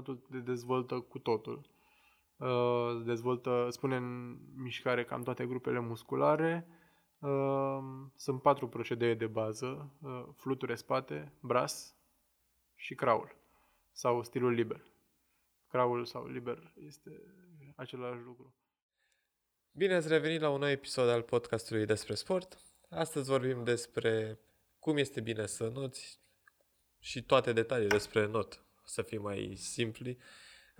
notul te dezvoltă cu totul. Uh, dezvoltă, spune în mișcare cam toate grupele musculare. Uh, sunt patru procedee de bază, uh, fluture spate, bras și crawl sau stilul liber. Crawl sau liber este același lucru. Bine ați revenit la un nou episod al podcastului despre sport. Astăzi vorbim despre cum este bine să noți și toate detaliile despre not, să fim mai simpli.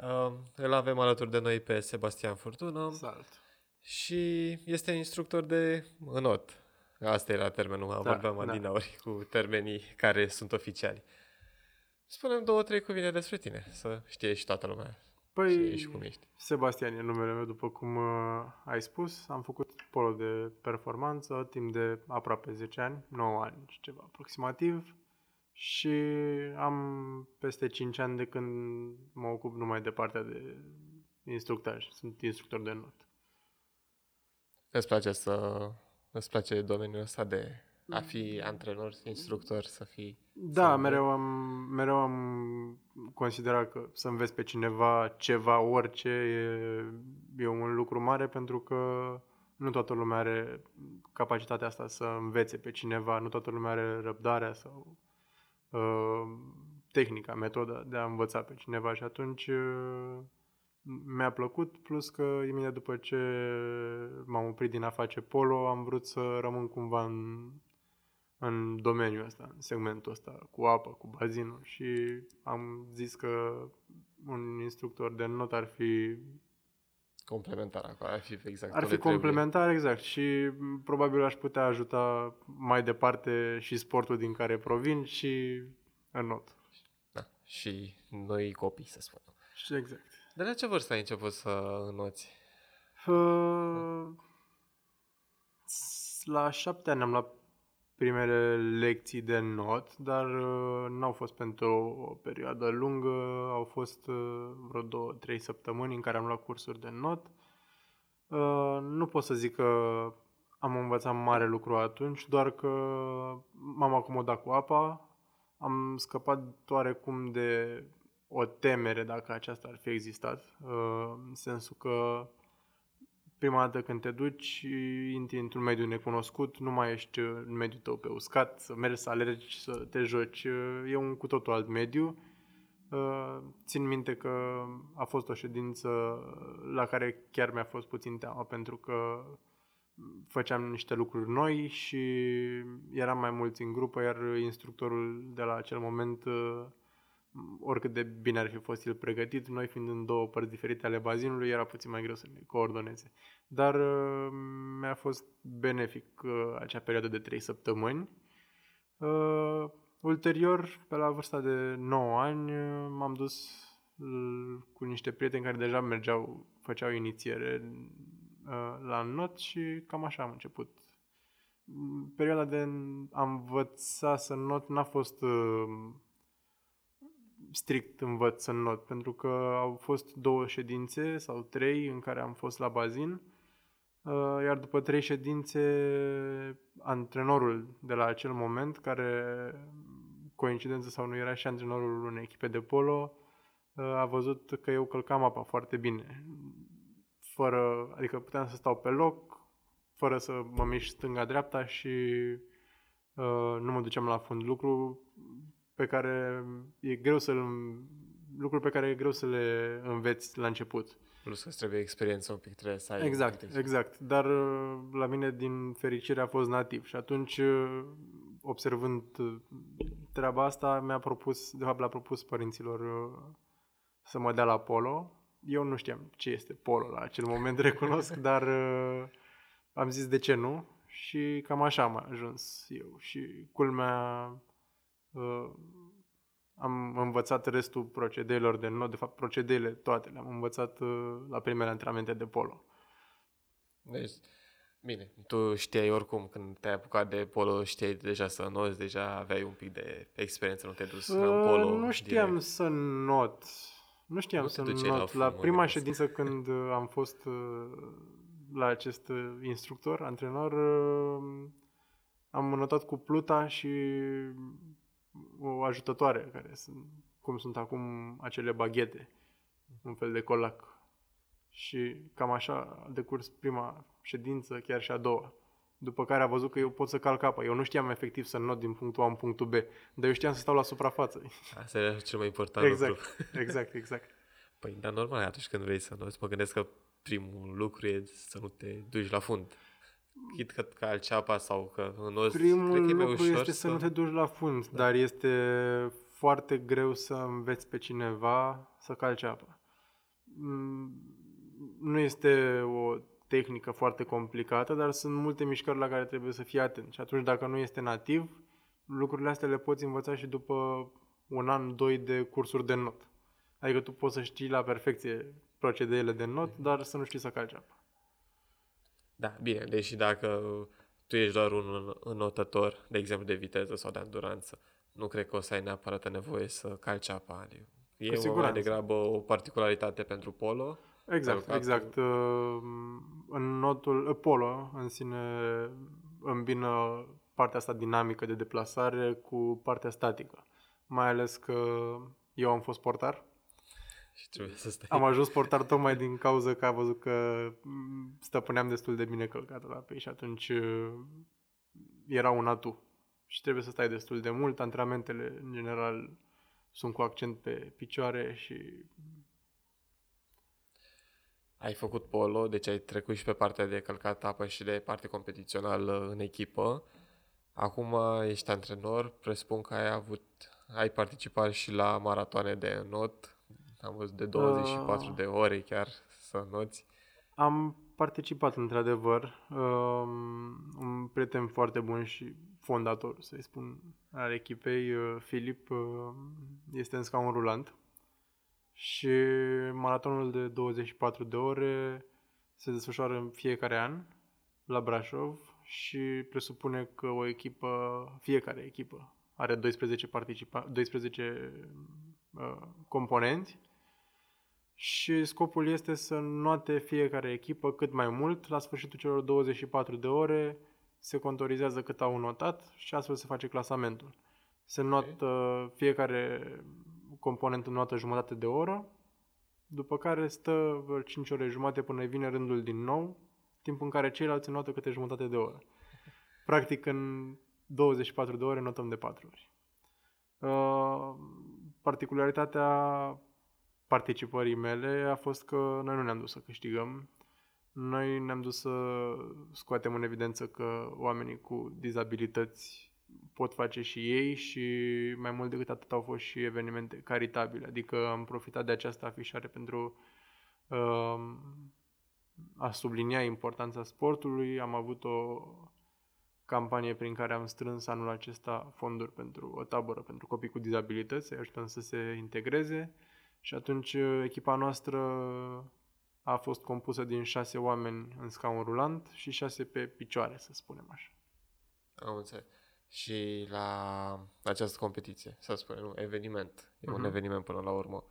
Uh, îl avem alături de noi pe Sebastian Furtună. Salt. Și este instructor de not. Asta era termenul, da, vorbeam da. adinaori cu termenii care sunt oficiali. Spunem două, trei cuvinte despre tine, să știe și toată lumea. Păi, și cum ești. Sebastian e numele meu, după cum uh, ai spus. Am făcut polo de performanță timp de aproape 10 ani, 9 ani și ceva aproximativ. Și am peste 5 ani de când mă ocup numai de partea de instructaj. Sunt instructor de not. Îți place să... Îți place domeniul ăsta de a fi antrenor, instructor, să fii... Da, să mereu am, mereu am considerat că să înveți pe cineva ceva, orice, e, e un lucru mare pentru că nu toată lumea are capacitatea asta să învețe pe cineva, nu toată lumea are răbdarea sau uh, tehnica, metoda de a învăța pe cineva și atunci uh, mi-a plăcut, plus că imediat după ce m-am oprit din a face polo, am vrut să rămân cumva în în domeniul ăsta, în segmentul ăsta, cu apă, cu bazinul și am zis că un instructor de not ar fi complementar acolo, ar fi exact. Ar fi complementar, trebuie. exact. Și probabil aș putea ajuta mai departe și sportul din care provin și în not. Da, și noi copii, să spunem. Și exact. De la ce vârstă ai început să înnoți? Uh, la șapte ani am luat primele lecții de not, dar uh, n-au fost pentru o perioadă lungă, au fost uh, vreo două, trei săptămâni în care am luat cursuri de not. Uh, nu pot să zic că am învățat mare lucru atunci, doar că m-am acomodat cu apa, am scăpat oarecum de o temere dacă aceasta ar fi existat, uh, în sensul că prima dată când te duci, intri într-un mediu necunoscut, nu mai ești în mediul tău pe uscat, să mergi să alergi, să te joci. E un cu totul alt mediu. Uh, țin minte că a fost o ședință la care chiar mi-a fost puțin teamă pentru că făceam niște lucruri noi și eram mai mulți în grupă, iar instructorul de la acel moment uh, oricât de bine ar fi fost el pregătit, noi fiind în două părți diferite ale bazinului, era puțin mai greu să ne coordoneze. Dar uh, mi-a fost benefic uh, acea perioadă de trei săptămâni. Uh, ulterior, pe la vârsta de 9 ani, uh, m-am dus uh, cu niște prieteni care deja mergeau, făceau inițiere uh, la not și cam așa am început. Perioada de a învăța să not n-a fost uh, strict învăț în not, pentru că au fost două ședințe sau trei în care am fost la bazin, uh, iar după trei ședințe, antrenorul de la acel moment, care coincidență sau nu era și antrenorul unei echipe de polo, uh, a văzut că eu călcam apa foarte bine. Fără, adică puteam să stau pe loc, fără să mă mișc stânga-dreapta și uh, nu mă duceam la fund. Lucru pe care e greu să lucruri pe care e greu să le înveți la început. Plus că trebuie experiență un pic, trebuie să ai... Exact, exact. Dar uh, la mine, din fericire, a fost nativ și atunci, uh, observând uh, treaba asta, mi-a propus, de fapt, l-a propus părinților să mă dea la polo. Eu nu știam ce este polo la acel moment, recunosc, dar am zis de ce nu și cam așa am ajuns eu. Și culmea, uh, am învățat restul procedeilor de not, de fapt procedeile toate le-am învățat uh, la primele antrenamente de polo. Deci, bine, tu știai oricum când te-ai apucat de polo, știai deja să noți, deja aveai un pic de experiență, nu te dus uh, în polo Nu știam direct. să not. Nu știam nu să not. La, la prima ședință când uh, am fost uh, la acest uh, instructor, antrenor, uh, am notat cu pluta și o ajutătoare care cum sunt acum acele baghete, un fel de colac. Și cam așa a decurs prima ședință, chiar și a doua. După care a văzut că eu pot să calc apa. Eu nu știam efectiv să not din punctul A în punctul B, dar eu știam să stau la suprafață. Asta e cel mai important exact, lucru. exact, exact. Păi, dar normal, atunci când vrei să noți, mă gândesc că primul lucru e să nu te duci la fund. Chit că calci apa sau că noți, Primul cred că e mai lucru ușor este să nu te duci la fund, da. dar este foarte greu să înveți pe cineva să calce apa. Mm, Nu este o tehnică foarte complicată, dar sunt multe mișcări la care trebuie să fii atent. Și atunci, dacă nu este nativ, lucrurile astea le poți învăța și după un an, doi de cursuri de not. Adică tu poți să știi la perfecție procedeele de not, dar să nu știi să calci apa. Da, bine, deși dacă tu ești doar un înotător, de exemplu, de viteză sau de anduranță, nu cred că o să ai neapărat nevoie să calci apa. Adică E Cu mai siguranță. degrabă o particularitate pentru polo. Exact, Călcatul. exact. Uh, În notul uh, polo în sine îmbină partea asta dinamică de deplasare cu partea statică. Mai ales că eu am fost portar. Și trebuie să stai. Am ajuns portar tocmai din cauza că a văzut că mm, stăpâneam destul de bine călcat la pe și atunci uh, era un atu. Și trebuie să stai destul de mult. Antrenamentele, în general, sunt cu accent pe picioare și Ai făcut polo, deci ai trecut și pe partea de călcat apă și de parte competițională în echipă. Acum ești antrenor, presupun că ai avut, ai participat și la maratoane de not, am văzut de 24 Ah. de ore chiar să noți. Am participat, într-adevăr. Um, un prieten foarte bun și fondator, să-i spun, al echipei, uh, Filip, uh, este în scaun rulant. Și maratonul de 24 de ore se desfășoară în fiecare an la Brașov și presupune că o echipă, fiecare echipă, are 12, participa- 12 uh, componenți și scopul este să note fiecare echipă cât mai mult. La sfârșitul celor 24 de ore se contorizează cât au notat și astfel se face clasamentul. Se notă fiecare component notă jumătate de oră, după care stă vreo 5 ore jumate până îi vine rândul din nou, timp în care ceilalți notă câte jumătate de oră. Practic în 24 de ore notăm de 4 ori. Uh, particularitatea participării mele a fost că noi nu ne-am dus să câștigăm. Noi ne-am dus să scoatem în evidență că oamenii cu dizabilități pot face și ei și mai mult decât atât au fost și evenimente caritabile. Adică am profitat de această afișare pentru uh, a sublinia importanța sportului. Am avut o campanie prin care am strâns anul acesta fonduri pentru o tabără pentru copii cu dizabilități, să ajutăm să se integreze. Și atunci uh, echipa noastră a fost compusă din șase oameni în scaun rulant și șase pe picioare, să spunem așa. Am înțeles. Și la această competiție, să spunem, nu, eveniment, e un Mhm. eveniment până la urmă,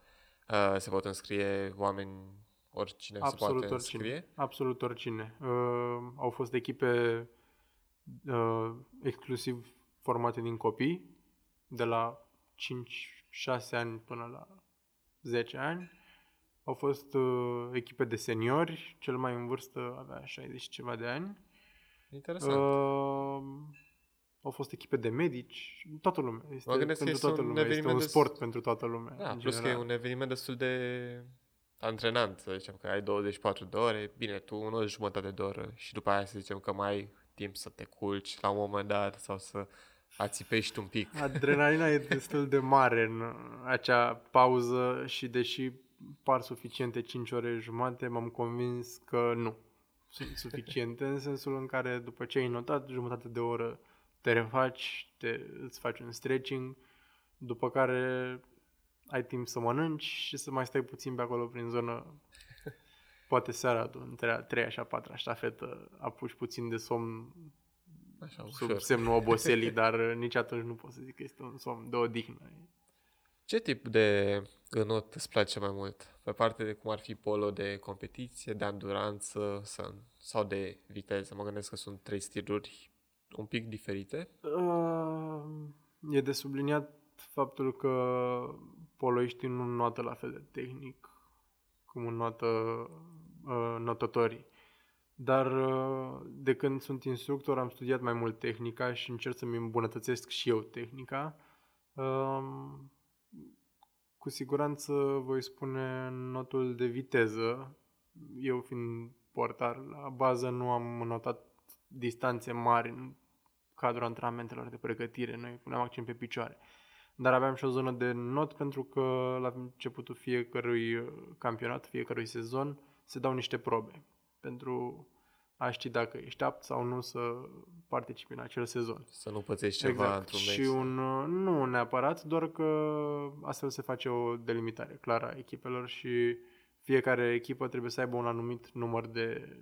uh, se pot înscrie oameni, oricine se Absolut poate oricine. înscrie? Absolut oricine. Uh, au fost echipe uh, exclusiv formate din copii, de la 5-6 ani până la 10 ani. Au fost uh, echipe de seniori, cel mai în vârstă avea 60 și ceva de ani. Interesant. Uh, au fost echipe de medici, toată lumea. Este Mă gândesc că pentru este toată un lumea. Este un eveniment de- sport pentru toată lumea. da, în plus că e general. un eveniment destul de antrenant, să zicem că ai 24 de ore, bine, tu o jumătate de oră și după aia să zicem că mai ai timp să te culci la un moment dat sau să ațipești un pic. Adrenalina e destul de mare în acea pauză și deși par suficiente 5 ore jumate, m-am convins că nu sunt suficiente în sensul în care după ce ai notat jumătate de oră te refaci, te, îți faci un stretching, după care ai timp să mănânci și să mai stai puțin pe acolo prin zonă poate seara tu, între a treia și a patra ștafetă apuci puțin de somn Așa, sub ușor. semnul oboselii, dar nici atunci nu pot să zic că este un somn de odihnă. Ce tip de înot îți place mai mult? Pe parte de cum ar fi polo de competiție, de anduranță sau- sau de viteză? Mă gândesc că sunt trei stiluri un pic diferite. Uh, e de subliniat faptul că poloiștii nu notă la fel de tehnic cum notă uh, notătorii. Dar uh, de când sunt instructor am studiat mai mult tehnica și încerc să-mi îmbunătățesc și eu tehnica. Uh, cu siguranță voi spune notul de viteză. Eu fiind portar la bază nu am notat distanțe mari în cadrul antrenamentelor de pregătire. Noi puneam accent pe picioare. Dar aveam și o zonă de not pentru că la începutul fiecărui campionat, fiecărui sezon, se dau niște probe pentru a ști dacă ești apt sau nu să participi în acel sezon. Să nu pățești ceva exact. într-un Și meci. un, nu neapărat, doar că astfel se face o delimitare clară a echipelor și fiecare echipă trebuie să aibă un anumit număr de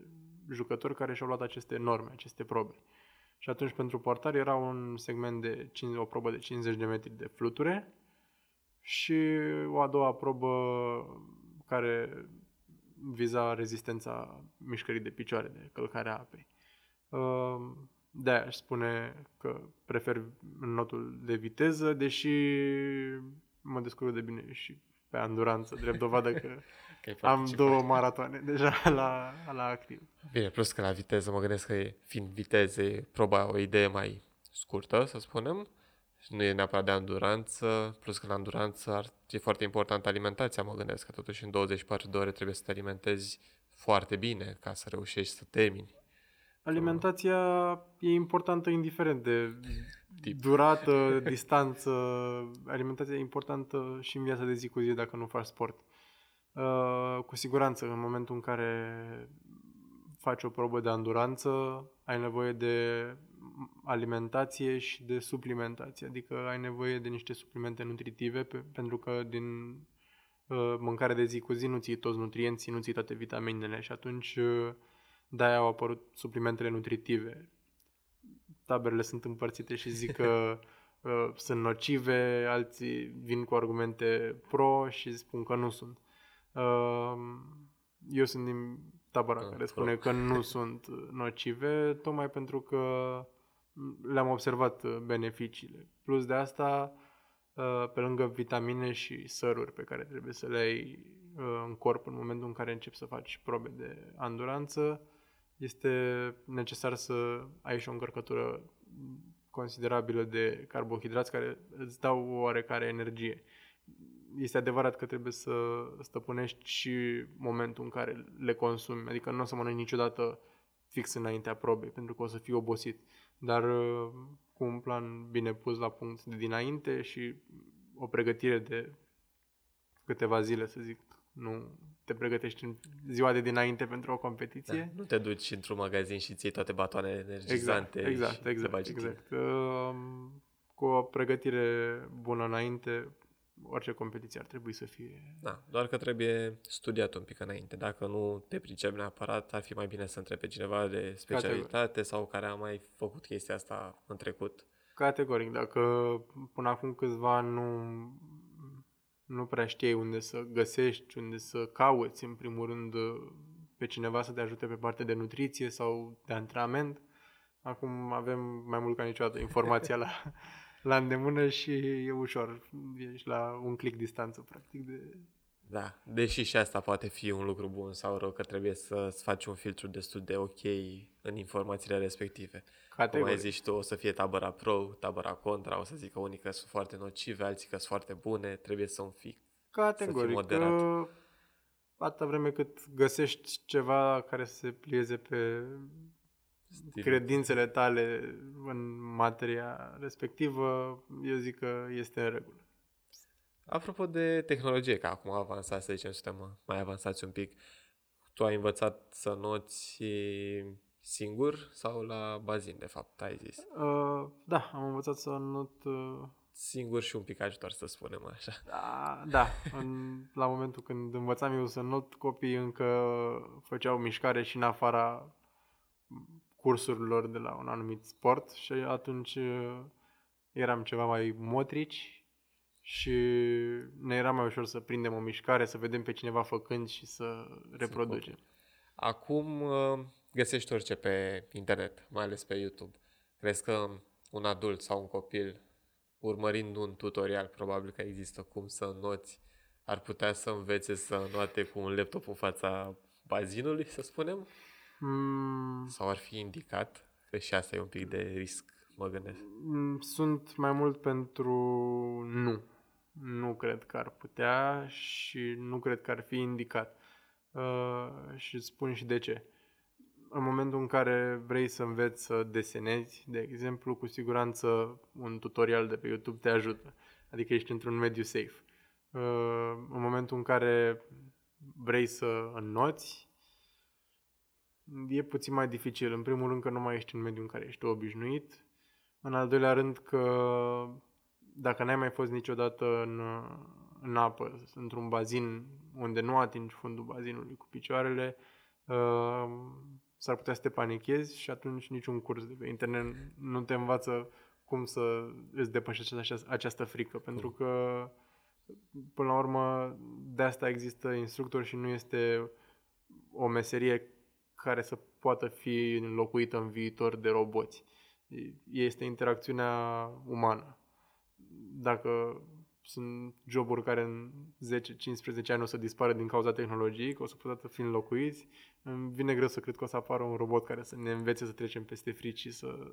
jucători care și-au luat aceste norme, aceste probe. Și atunci pentru portari era un segment de 5, o probă de 50 de metri de fluture și o a doua probă care viza rezistența mișcării de picioare, de călcarea apei. Ehm, de aș spune că prefer notul de viteză, deși mă descurc de bine și pe anduranță, drept dovadă că Că ai am participat. două maratoane deja la, la activ. Bine, plus că la viteză mă gândesc că e, fiind viteze, e proba o idee mai scurtă, să spunem, și nu e neapărat de anduranță, plus că la anduranță ar, e foarte important alimentația, mă gândesc că totuși în 24 de ore trebuie să te alimentezi foarte bine ca să reușești să termini. Alimentația e importantă indiferent de Tip. durată, distanță. Alimentația e importantă și în viața de zi cu zi dacă nu faci sport. Uh, cu siguranță, în momentul în care faci o probă de anduranță, ai nevoie de alimentație și de suplimentație. Adică ai nevoie de niște suplimente nutritive pe, pentru că din uh, mâncare de zi cu zi nu ții toți nutrienții, nu ții toate vitaminele și atunci uh, de-aia au apărut suplimentele nutritive. Taberele sunt împărțite și zic că uh, sunt nocive, alții vin cu argumente pro și spun că nu sunt. Uh, eu sunt din tabăra Ah, care pro. spune că nu sunt nocive, tocmai pentru că le-am observat uh, beneficiile. Plus de asta, uh, pe lângă vitamine și săruri pe care trebuie să le ai uh, în corp în momentul în care începi să faci probe de anduranță, este necesar să ai și o încărcătură considerabilă de carbohidrați care îți dau o oarecare energie. Este adevărat că trebuie să stăpânești și momentul în care le consumi, adică nu o să mănânci niciodată fix înaintea probei, pentru că o să fii obosit, dar uh, cu un plan bine pus la punct de dinainte și o pregătire de câteva zile, să zic, nu te pregătești în ziua de dinainte pentru o competiție. Da, nu te duci într-un magazin și ții toate batoanele energizante Exact, exact, și te exact. bagi în tine. exact. Um, cu o pregătire bună înainte, orice competiție ar trebui să fie. Da, doar că trebuie studiat un pic înainte. Dacă nu te pricepi neapărat, ar fi mai bine să întrebi pe cineva de specialitate sau care a mai făcut chestia asta în trecut. Categoric, dacă până acum câțiva ani nu, nu prea știai unde să găsești, unde să cauți, în primul rând, pe cineva să te ajute pe partea de nutriție sau de antrenament, acum avem mai mult ca niciodată informația la, la îndemână și e ușor. Ești la un click distanță, practic, de, Da, deși și asta poate fi un lucru bun sau rău, că trebuie să-ți faci un filtru destul de ok în informațiile respective. Cum ai Categoric. zis tu, o să fie tabăra pro, tabăra contra, o să zică unii că sunt foarte nocive, alții că sunt foarte bune, trebuie să un fii Categoric. moderat. că Atâta vreme cât găsești ceva care să se plieze pe stil. credințele tale în materia respectivă, eu zic că este în regulă. Apropo de tehnologie, că acum avansați, să zicem, suntem mai avansați un pic, tu ai învățat să noți singur sau la bazin, de fapt, ai zis? Uh, da, am învățat să not... Uh, Singur și un pic ajutor, să spunem așa. da, da în, la momentul când învățam eu să not, copiii încă făceau mișcare și în afara cursurilor de la un anumit sport și atunci uh, eram ceva mai motrici și ne era mai ușor să prindem o mișcare, să vedem pe cineva făcând și să reproducem. Acum uh, găsești orice pe internet, mai ales pe YouTube. Crezi că un adult sau un copil urmărind un tutorial, probabil că există cum să noți, ar putea să învețe să noate cu un laptop în fața bazinului, să spunem? Mm, Sau ar fi indicat? Că și asta e un pic de risc, mă gândesc. mm, sunt mai mult pentru nu. Nu cred că ar putea și nu cred că ar fi indicat. Uh, și îți spun și de ce. În momentul în care vrei să înveți să desenezi, de exemplu, cu siguranță un tutorial de pe YouTube te ajută. Adică ești într-un mediu safe. Uh, în momentul în care vrei să înnoți, e puțin mai dificil. În primul rând că nu mai ești în mediul în care ești obișnuit. În al doilea rând că dacă n-ai mai fost niciodată în, în apă, într-un bazin unde nu atingi fundul bazinului cu picioarele, uh, s-ar putea să te panichezi și atunci niciun curs de pe internet nu te învață cum să îți depășești această, această frică. Pentru că, până la urmă, de asta există instructor și nu este o meserie care să poată fi înlocuită în viitor de roboți. Este interacțiunea umană. Dacă sunt joburi care în 10-15 ani o să dispară din cauza tehnologiei, că o să poată fi înlocuiți, îmi vine greu să cred că o să apară un robot care să ne învețe să trecem peste frici și să...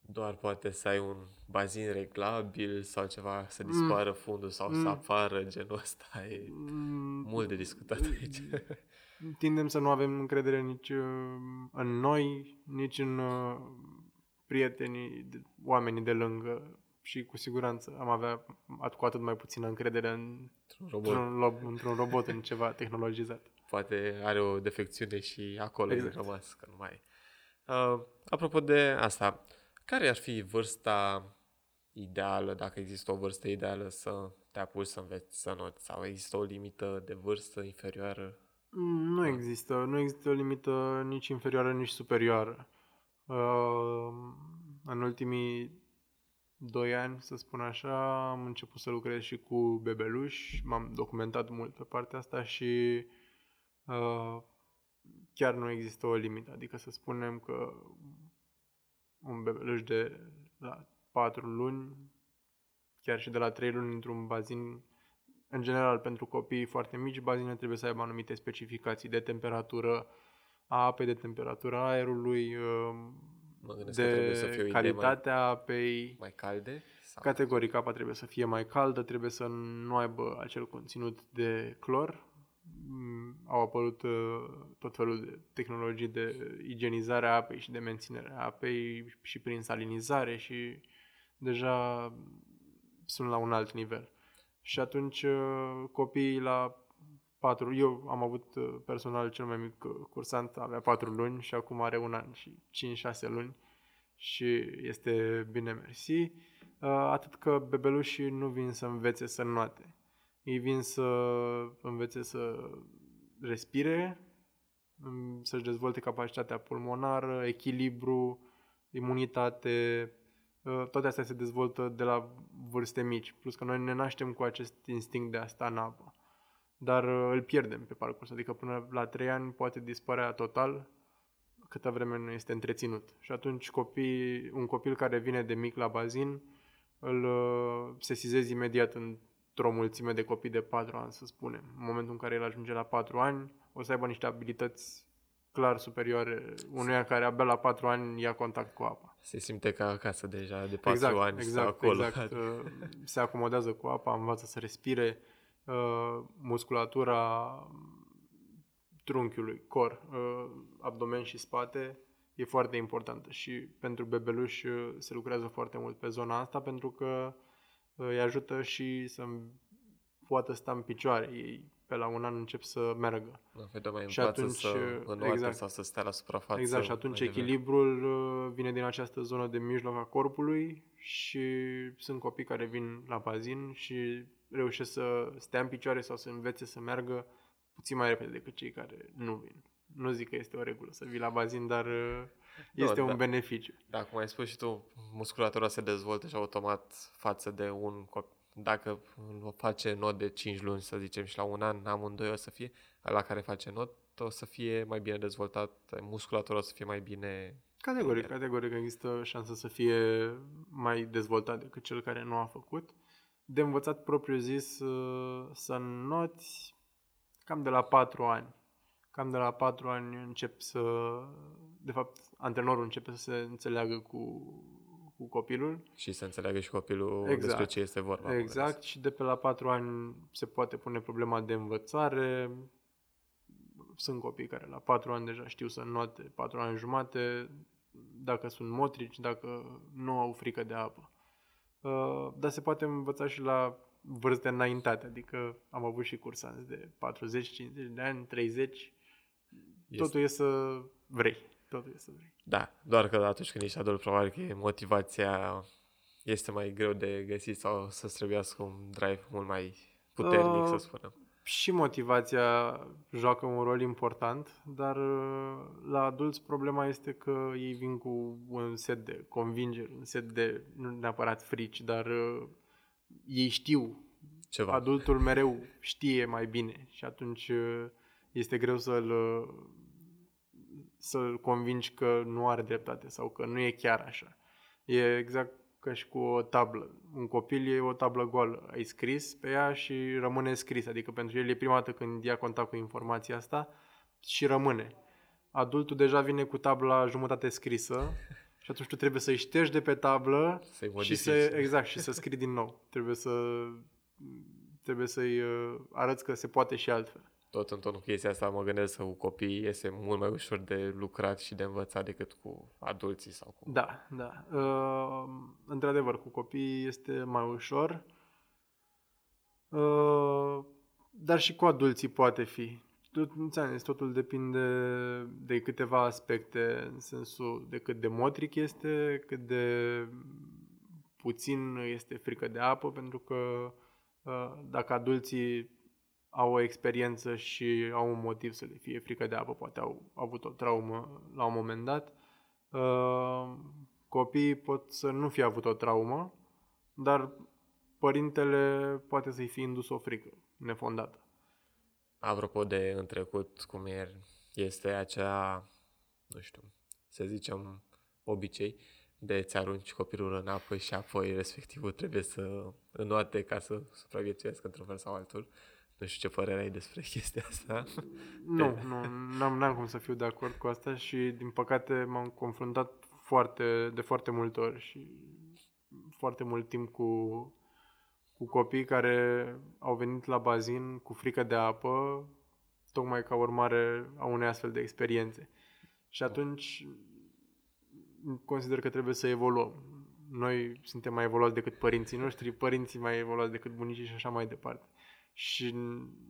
Doar poate să ai un bazin reglabil sau ceva, să dispară fundul sau să apară genul ăsta. E Mm, mult de discutat aici. tindem să nu avem încredere nici uh, în noi, nici în uh, prietenii, de- oamenii de lângă și cu siguranță am avea at- cu atât mai puțină încredere în, Un robot într-un, lo- într-un robot, în ceva tehnologizat. poate are o defecțiune și acolo Exact. e rămas, că nu mai uh, Apropo de asta, care ar fi vârsta ideală, dacă există o vârstă ideală să te apuci să înveți să noți sau există o limită de vârstă inferioară? Mm, Nu există, nu există o limită nici inferioară, nici superioară. Uh, în ultimii doi ani, să spun așa, am început să lucrez și cu bebeluși, m-am documentat mult pe partea asta și uh, chiar nu există o limită. Adică să spunem că un bebeluș de la 4 luni, chiar și de la 3 luni într-un bazin în general, pentru copii foarte mici, bazinele trebuie să aibă anumite specificații de temperatură a apei, de temperatura aerului, um, Mă gândesc că trebuie să fie o de idee calitatea apei. mai, mai calde? Sau? Categoric, apa trebuie să fie mai caldă, trebuie să nu aibă acel conținut de clor. Mm, Au apărut uh, tot felul de tehnologii de igienizare a apei și de menținere a apei și prin salinizare și deja sunt la un alt nivel. Și atunci uh, copiii la 4, eu am avut uh, personal cel mai mic uh, cursant, avea 4 luni și acum are un an și 5-6 luni și este bine mersi. Uh, Atât că bebelușii nu vin să învețe să noate. Ei vin să învețe să respire, mm, să-și dezvolte capacitatea pulmonară, echilibru, imunitate, uh, toate astea se dezvoltă de la vârste mici. Plus că noi ne naștem cu acest instinct de a sta în apă. Dar uh, îl pierdem pe parcurs, adică până la 3 ani poate dispărea total câtă vreme nu este întreținut. Și atunci copii, un copil care vine de mic la bazin, îl uh, sesizezi imediat într-o mulțime de copii de 4 ani, să spunem. În momentul în care el ajunge la 4 ani, o să aibă niște abilități clar superioare unuia care abia la 4 ani ia contact cu apa. Se simte ca acasă deja de 4 Exact, ani sau exact, acolo. exact. Uh, Se acomodează cu apa, învață să respire, uh, musculatura trunchiului, cor, uh, abdomen și spate e foarte importantă și pentru bebeluși uh, se lucrează foarte mult pe zona asta pentru că uh, îi ajută și să poată sta în picioare. Ei pe la un an încep să meargă. La fel de mai Și învață atunci, să înoate exact. sau să stea la suprafață. Exact, și atunci mai devreme. echilibrul uh, vine din această zonă de mijloc a corpului și sunt copii care vin la bazin și reușesc să stea în picioare sau să învețe să meargă puțin mai repede decât cei care nu vin. Nu zic că este o regulă să vii la bazin, dar uh, este da. un beneficiu. Da, cum ai spus și tu, musculatura se dezvoltă și automat față de un copil. Dacă o face not de 5 luni, să zicem, și la un an, amândoi o să fie, la care face not, o să fie mai bine dezvoltat, musculatura o să fie mai bine Categoric, categoric există șansă să fie mai dezvoltat decât cel care nu a făcut. De învățat propriu zis uh, să noți cam de la 4 ani. Cam de la 4 ani încep să... De fapt, antrenorul începe să se înțeleagă cu, cu copilul. Și să înțeleagă și copilul Exact. despre ce este vorba. Exact, și de pe la 4 ani se poate pune problema de învățare. Sunt copii care la 4 ani deja știu să note 4 ani jumate, dacă sunt motrici, dacă nu au frică de apă. Uh, Dar se poate învăța și la vârste înaintate, adică am avut și cursanți de 40, 50 de ani, 30. Este. Totul e să vrei. Totul e să vrei. Da, doar că atunci când ești adult, probabil că motivația este mai greu de găsit sau să-ți trebuiască un drive mult mai puternic, Uh, să spunem. Și motivația joacă un rol important, dar uh, la adulți problema este că ei vin cu un set de convingeri, un set de, nu neapărat frici, dar uh, ei știu. Ceva. Adultul mereu știe mai bine și atunci uh, este greu să-l, uh, să-l convingi că nu are dreptate sau că nu e chiar așa. E exact ca și cu o tablă. Un copil e o tablă goală. Ai scris pe ea și rămâne scris. Adică pentru el e prima dată când ia contact cu informația asta și rămâne. Adultul deja vine cu tabla jumătate scrisă și atunci tu trebuie să-i ștergi de pe tablă Să-i și modifici. să, exact, și să scrii din nou. Trebuie să trebuie să-i uh, arăți că se poate și altfel. Tot în tot cu chestia asta mă gândesc că cu copiii este mult mai ușor de lucrat și de învățat decât cu adulții sau cu... Da, da. Uh, într-adevăr, cu copiii este mai ușor. Uh, dar și cu adulții poate fi. Tot, ți-am zis, totul depinde de câteva aspecte, în sensul de cât de motric este, cât de puțin este frică de apă, pentru că uh, dacă adulții au o experiență și au un motiv să le fie frică de apă, poate au avut o traumă la un moment dat, uh, copiii pot să nu fie avut o traumă, dar părintele poate să-i fi indus o frică nefondată. Apropo de în trecut, cum e, este acea, nu știu, să zicem, obicei de ți arunci copilul în apă și apoi respectivul trebuie să înoate ca să supraviețuiască într-un fel sau altul. Nu știu ce părere ai despre chestia asta. Nu, nu, n-am, n-am cum să fiu de acord cu asta și din păcate m-am confruntat foarte, de foarte multe ori și foarte mult timp cu, cu copii care au venit la bazin cu frică de apă, tocmai ca urmare a unei astfel de experiențe. Și atunci consider că trebuie să evoluăm. Noi suntem mai evoluați decât părinții noștri, părinții mai evoluați decât bunicii și așa mai departe. Și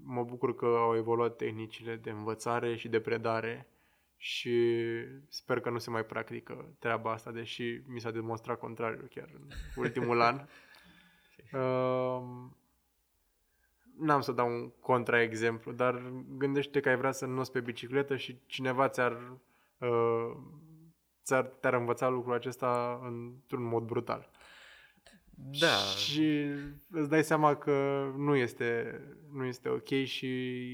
mă bucur că au evoluat tehnicile de învățare și de predare și sper că nu se mai practică treaba asta, deși mi s-a demonstrat contrariul chiar în ultimul an. Uh, n-am să dau un contraexemplu, dar gândește că ai vrea să noți pe bicicletă și cineva ți-ar, uh, ți-ar, te-ar învăța lucrul acesta într-un mod brutal. Da, Și îți dai seama că nu este, nu este ok și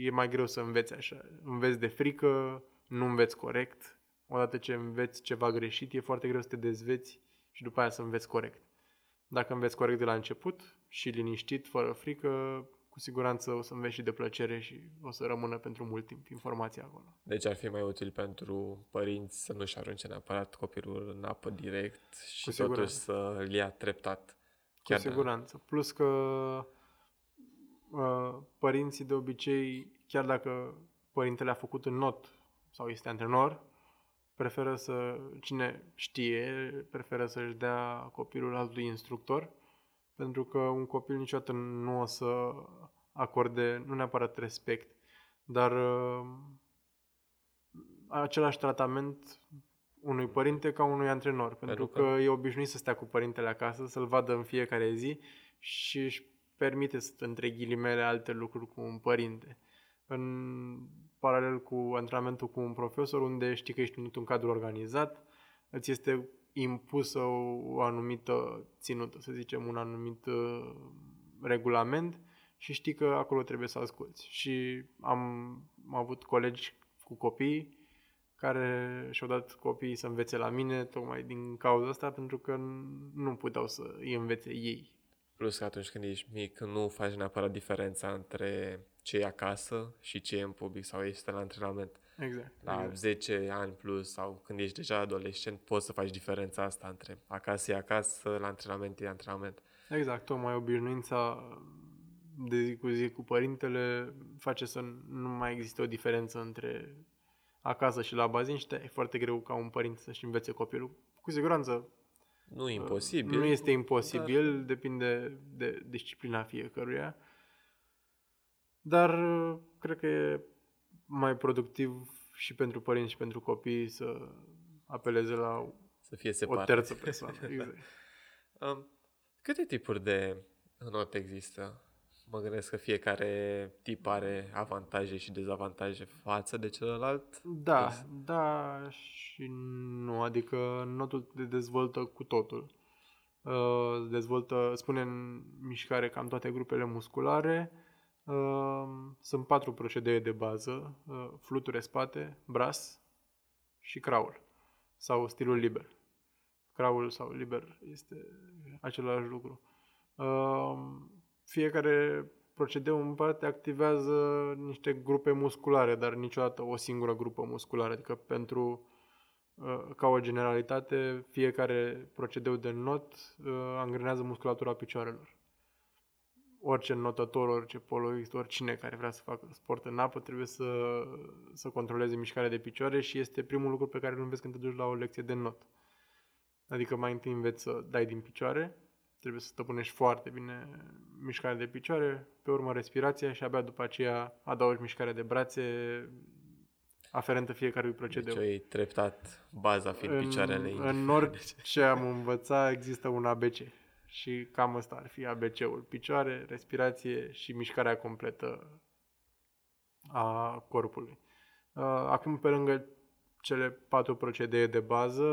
e mai greu să înveți așa. Înveți de frică, nu înveți corect. Odată ce înveți ceva greșit, e foarte greu să te dezveți și după aia să înveți corect. Dacă înveți corect de la început și liniștit, fără frică, cu siguranță o să înveți și de plăcere și o să rămână pentru mult timp informația acolo. deci ar fi mai util pentru părinți să nu-și arunce neapărat copilul în apă direct și Cu totuși siguranță. să îl ia treptat. Cu de- siguranță. Plus că uh, părinții de obicei, chiar dacă părintele a făcut în not sau este antrenor, preferă să, cine știe, preferă să-și dea copilul altui instructor, pentru că un copil niciodată nu o să acorde, nu neapărat respect, dar uh, același tratament unui părinte ca unui antrenor, pentru, Pentru că... că- e obișnuit să stea cu părintele acasă, să-l vadă în fiecare zi și își permite să între ghilimele alte lucruri cu un părinte. În paralel cu antrenamentul cu un profesor, unde știi că ești într-un cadru organizat, îți este impusă o, o anumită ținută, să zicem, un anumit uh, regulament și știi că acolo trebuie să asculți. Și am, am avut colegi cu copii care și-au dat copiii să învețe la mine, tocmai din cauza asta, pentru că nu puteau să îi învețe ei. Plus că atunci când ești mic, nu faci neapărat diferența între ce e acasă și ce e în public sau ești la antrenament. Exact. La exact. 10 ani plus sau când ești deja adolescent, poți să faci diferența asta între acasă e acasă, la antrenament e antrenament. Exact, tocmai obișnuința de zi cu zi cu părintele face să nu mai există o diferență între acasă și la bazin și e foarte greu ca un părinte să-și învețe copilul. Cu siguranță Nu e imposibil. nu este imposibil, dar... depinde de disciplina fiecăruia. Dar cred că e mai productiv și pentru părinți și pentru copii să apeleze la să fie o separat. terță persoană. Exact. Um, câte tipuri de note există? Mă gândesc că fiecare tip are avantaje și dezavantaje față de celălalt. Da, Yes. da și nu, adică notul te dezvoltă cu totul. Uh, dezvoltă, spune în mișcare cam toate grupele musculare. Uh, sunt patru procedee de bază, uh, fluture spate, bras și crawl sau stilul liber. Crawl sau liber este același lucru. Uh, fiecare procedeu în parte activează niște grupe musculare, dar niciodată o singură grupă musculară. Adică pentru, uh, ca o generalitate, fiecare procedeu de not uh, angrenează musculatura picioarelor. Orice notător, orice poloist, oricine care vrea să facă sport în apă trebuie să, să controleze mișcarea de picioare și este primul lucru pe care îl înveți când te duci la o lecție de not. Adică mai întâi înveți să dai din picioare, trebuie să stăpânești foarte bine mișcarea de picioare, pe urmă respirația și abia după aceea adaugi mișcarea de brațe aferentă fiecărui procedeu. Deci o iei treptat, baza fiind picioarele. în, indiferent în de orice am învățat există un ABC și cam ăsta ar fi ABC-ul. Picioare, respirație și mișcarea completă a corpului. Uh, Acum, pe lângă cele patru procedee de bază,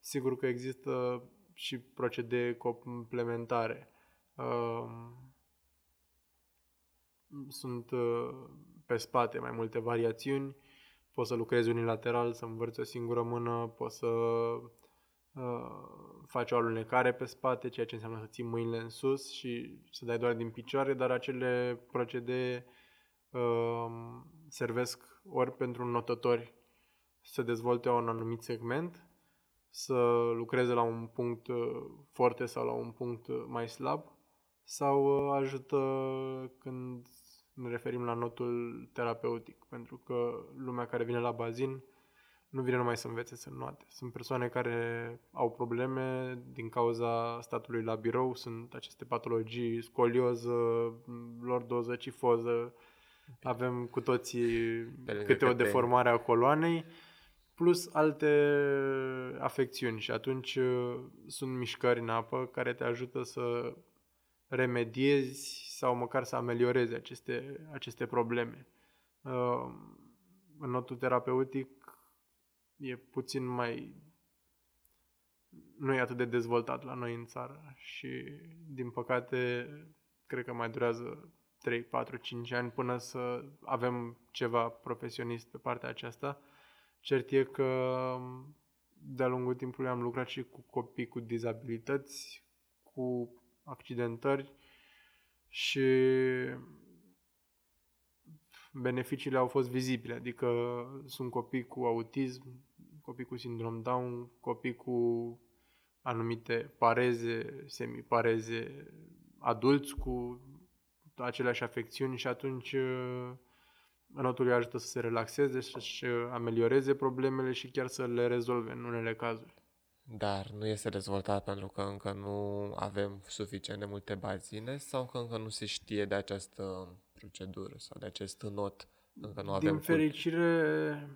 sigur că există și procedee complementare. Uh, Sunt uh, pe spate mai multe variațiuni. Poți să lucrezi unilateral, să învârți o singură mână, poți să uh, faci o alunecare pe spate, ceea ce înseamnă să ții mâinile în sus și să dai doar din picioare, dar acele procedee uh, servesc ori pentru notători să dezvolte un anumit segment, să lucreze la un punct uh, forte sau la un punct uh, mai slab, sau uh, ajută când ne referim la notul terapeutic, pentru că lumea care vine la bazin nu vine numai să învețe să noate. Sunt persoane care au probleme din cauza statului la birou, sunt aceste patologii, scolioză, lordoză, cifoză, avem cu toții Pe lângă câte o că te- deformare a coloanei, plus alte afecțiuni și atunci uh, sunt mișcări în apă care te ajută să remediezi sau măcar să ameliorezi aceste, aceste probleme. Uh, În notul terapeutic e puțin mai... nu e atât de dezvoltat la noi în țară și, din păcate, cred că mai durează 3, 4, 5 ani până să avem ceva profesionist pe partea aceasta. Cert e că de-a lungul timpului am lucrat și cu copii cu dizabilități, cu accidentări și beneficiile au fost vizibile, adică sunt copii cu autism, copii cu sindrom Down, copii cu anumite pareze, semipareze, adulți cu aceleași afecțiuni și atunci uh, notul îi ajută să se relaxeze, să-și amelioreze problemele și chiar să le rezolve în unele cazuri. Dar nu este dezvoltat pentru că încă nu avem suficient de multe bazine sau că încă nu se știe de această procedură sau de acest not. Încă nu avem Din cult- fericire,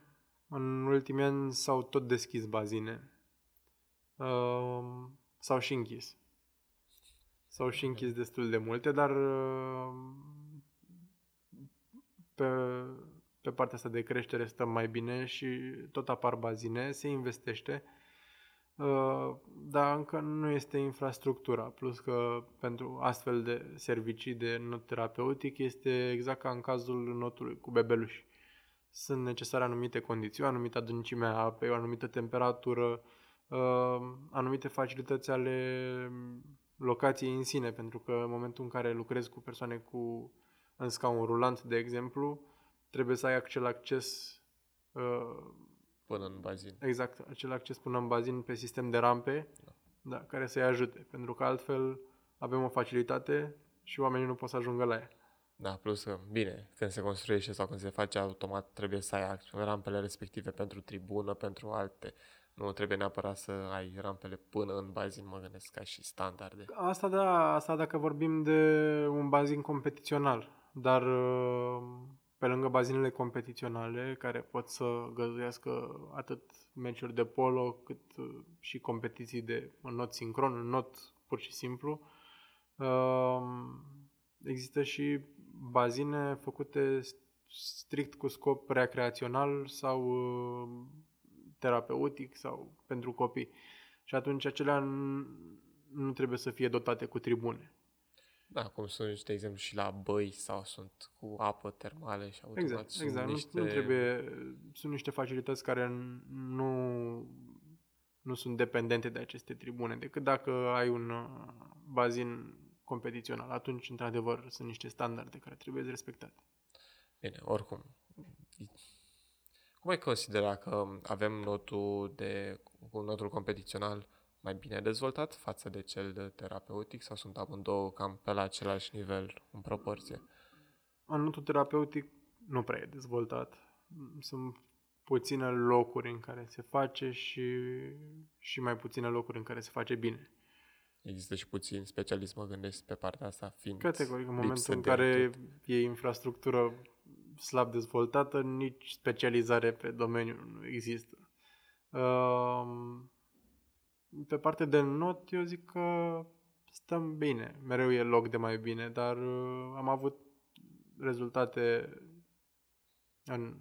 în ultimii ani s-au tot deschis bazine. Uh, s-au și închis. S-au și închis destul de multe, dar uh, pe, pe partea asta de creștere stăm mai bine și tot apar bazine, se investește, uh, dar încă nu este infrastructura. Plus că pentru astfel de servicii de not terapeutic este exact ca în cazul notului cu bebeluși. sunt necesare anumite condiții, o anumită adâncime a apei, o anumită temperatură, uh, anumite facilități ale locației în sine, pentru că în momentul în care lucrezi cu persoane cu în scaun rulant, de exemplu, trebuie să ai acel acces uh, până în bazin. Exact, acel acces până în bazin pe sistem de rampe, da. Da, care să-i ajute, pentru că altfel avem o facilitate și oamenii nu pot să ajungă la ea. Da, plus că, bine, când se construiește sau când se face automat, trebuie să ai rampele respective pentru tribună, pentru alte. Nu trebuie neapărat să ai rampele până în bazin, mă gândesc, ca și standarde. Asta da, asta dacă vorbim de un bazin competițional. Dar uh, pe lângă bazinele competiționale, care pot să găzduiască atât meciuri de polo, cât uh, și competiții de not sincron, not pur și simplu, uh, există și bazine făcute strict cu scop recreațional sau uh, terapeutic sau pentru copii. Și atunci acelea nu trebuie să fie dotate cu tribune. Da, cum sunt, de exemplu, și la băi sau sunt cu apă termale și automat exact, sunt exact. niște... Nu, nu trebuie, sunt niște facilități care nu, nu sunt dependente de aceste tribune, decât dacă ai un uh, bazin competițional. Atunci, într-adevăr, sunt niște standarde care trebuie respectate. Bine, oricum. Cum ai considera că avem notul de notul competițional mai bine dezvoltat față de cel de terapeutic sau sunt amândouă cam pe la același nivel în proporție? Notul terapeutic nu prea e dezvoltat. Sunt puține locuri în care se face și, și mai puține locuri în care se face bine. Există și puțin specialism, mă gândesc, pe partea asta, fiind Categoric, în momentul în care e infrastructură slab dezvoltată, nici specializare pe domeniu nu există. Uh, pe partea de not, eu zic că stăm bine. Mereu e loc de mai bine, dar uh, am avut rezultate în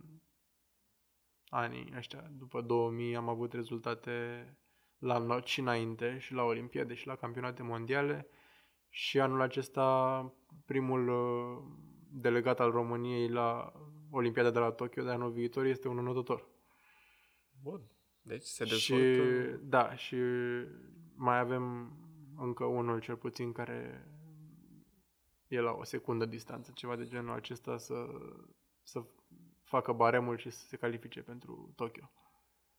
anii ăștia, după 2000, am avut rezultate la not și înainte, și la Olimpiade, și la campionate mondiale. Și anul acesta, primul uh, delegat al României la Olimpiada de la Tokyo de anul viitor este un notător. Bun. Deci se dezvoltă... Și, da, și mai avem încă unul cel puțin care e la o secundă distanță, ceva de genul acesta, să, să facă baremul și să se califice pentru Tokyo.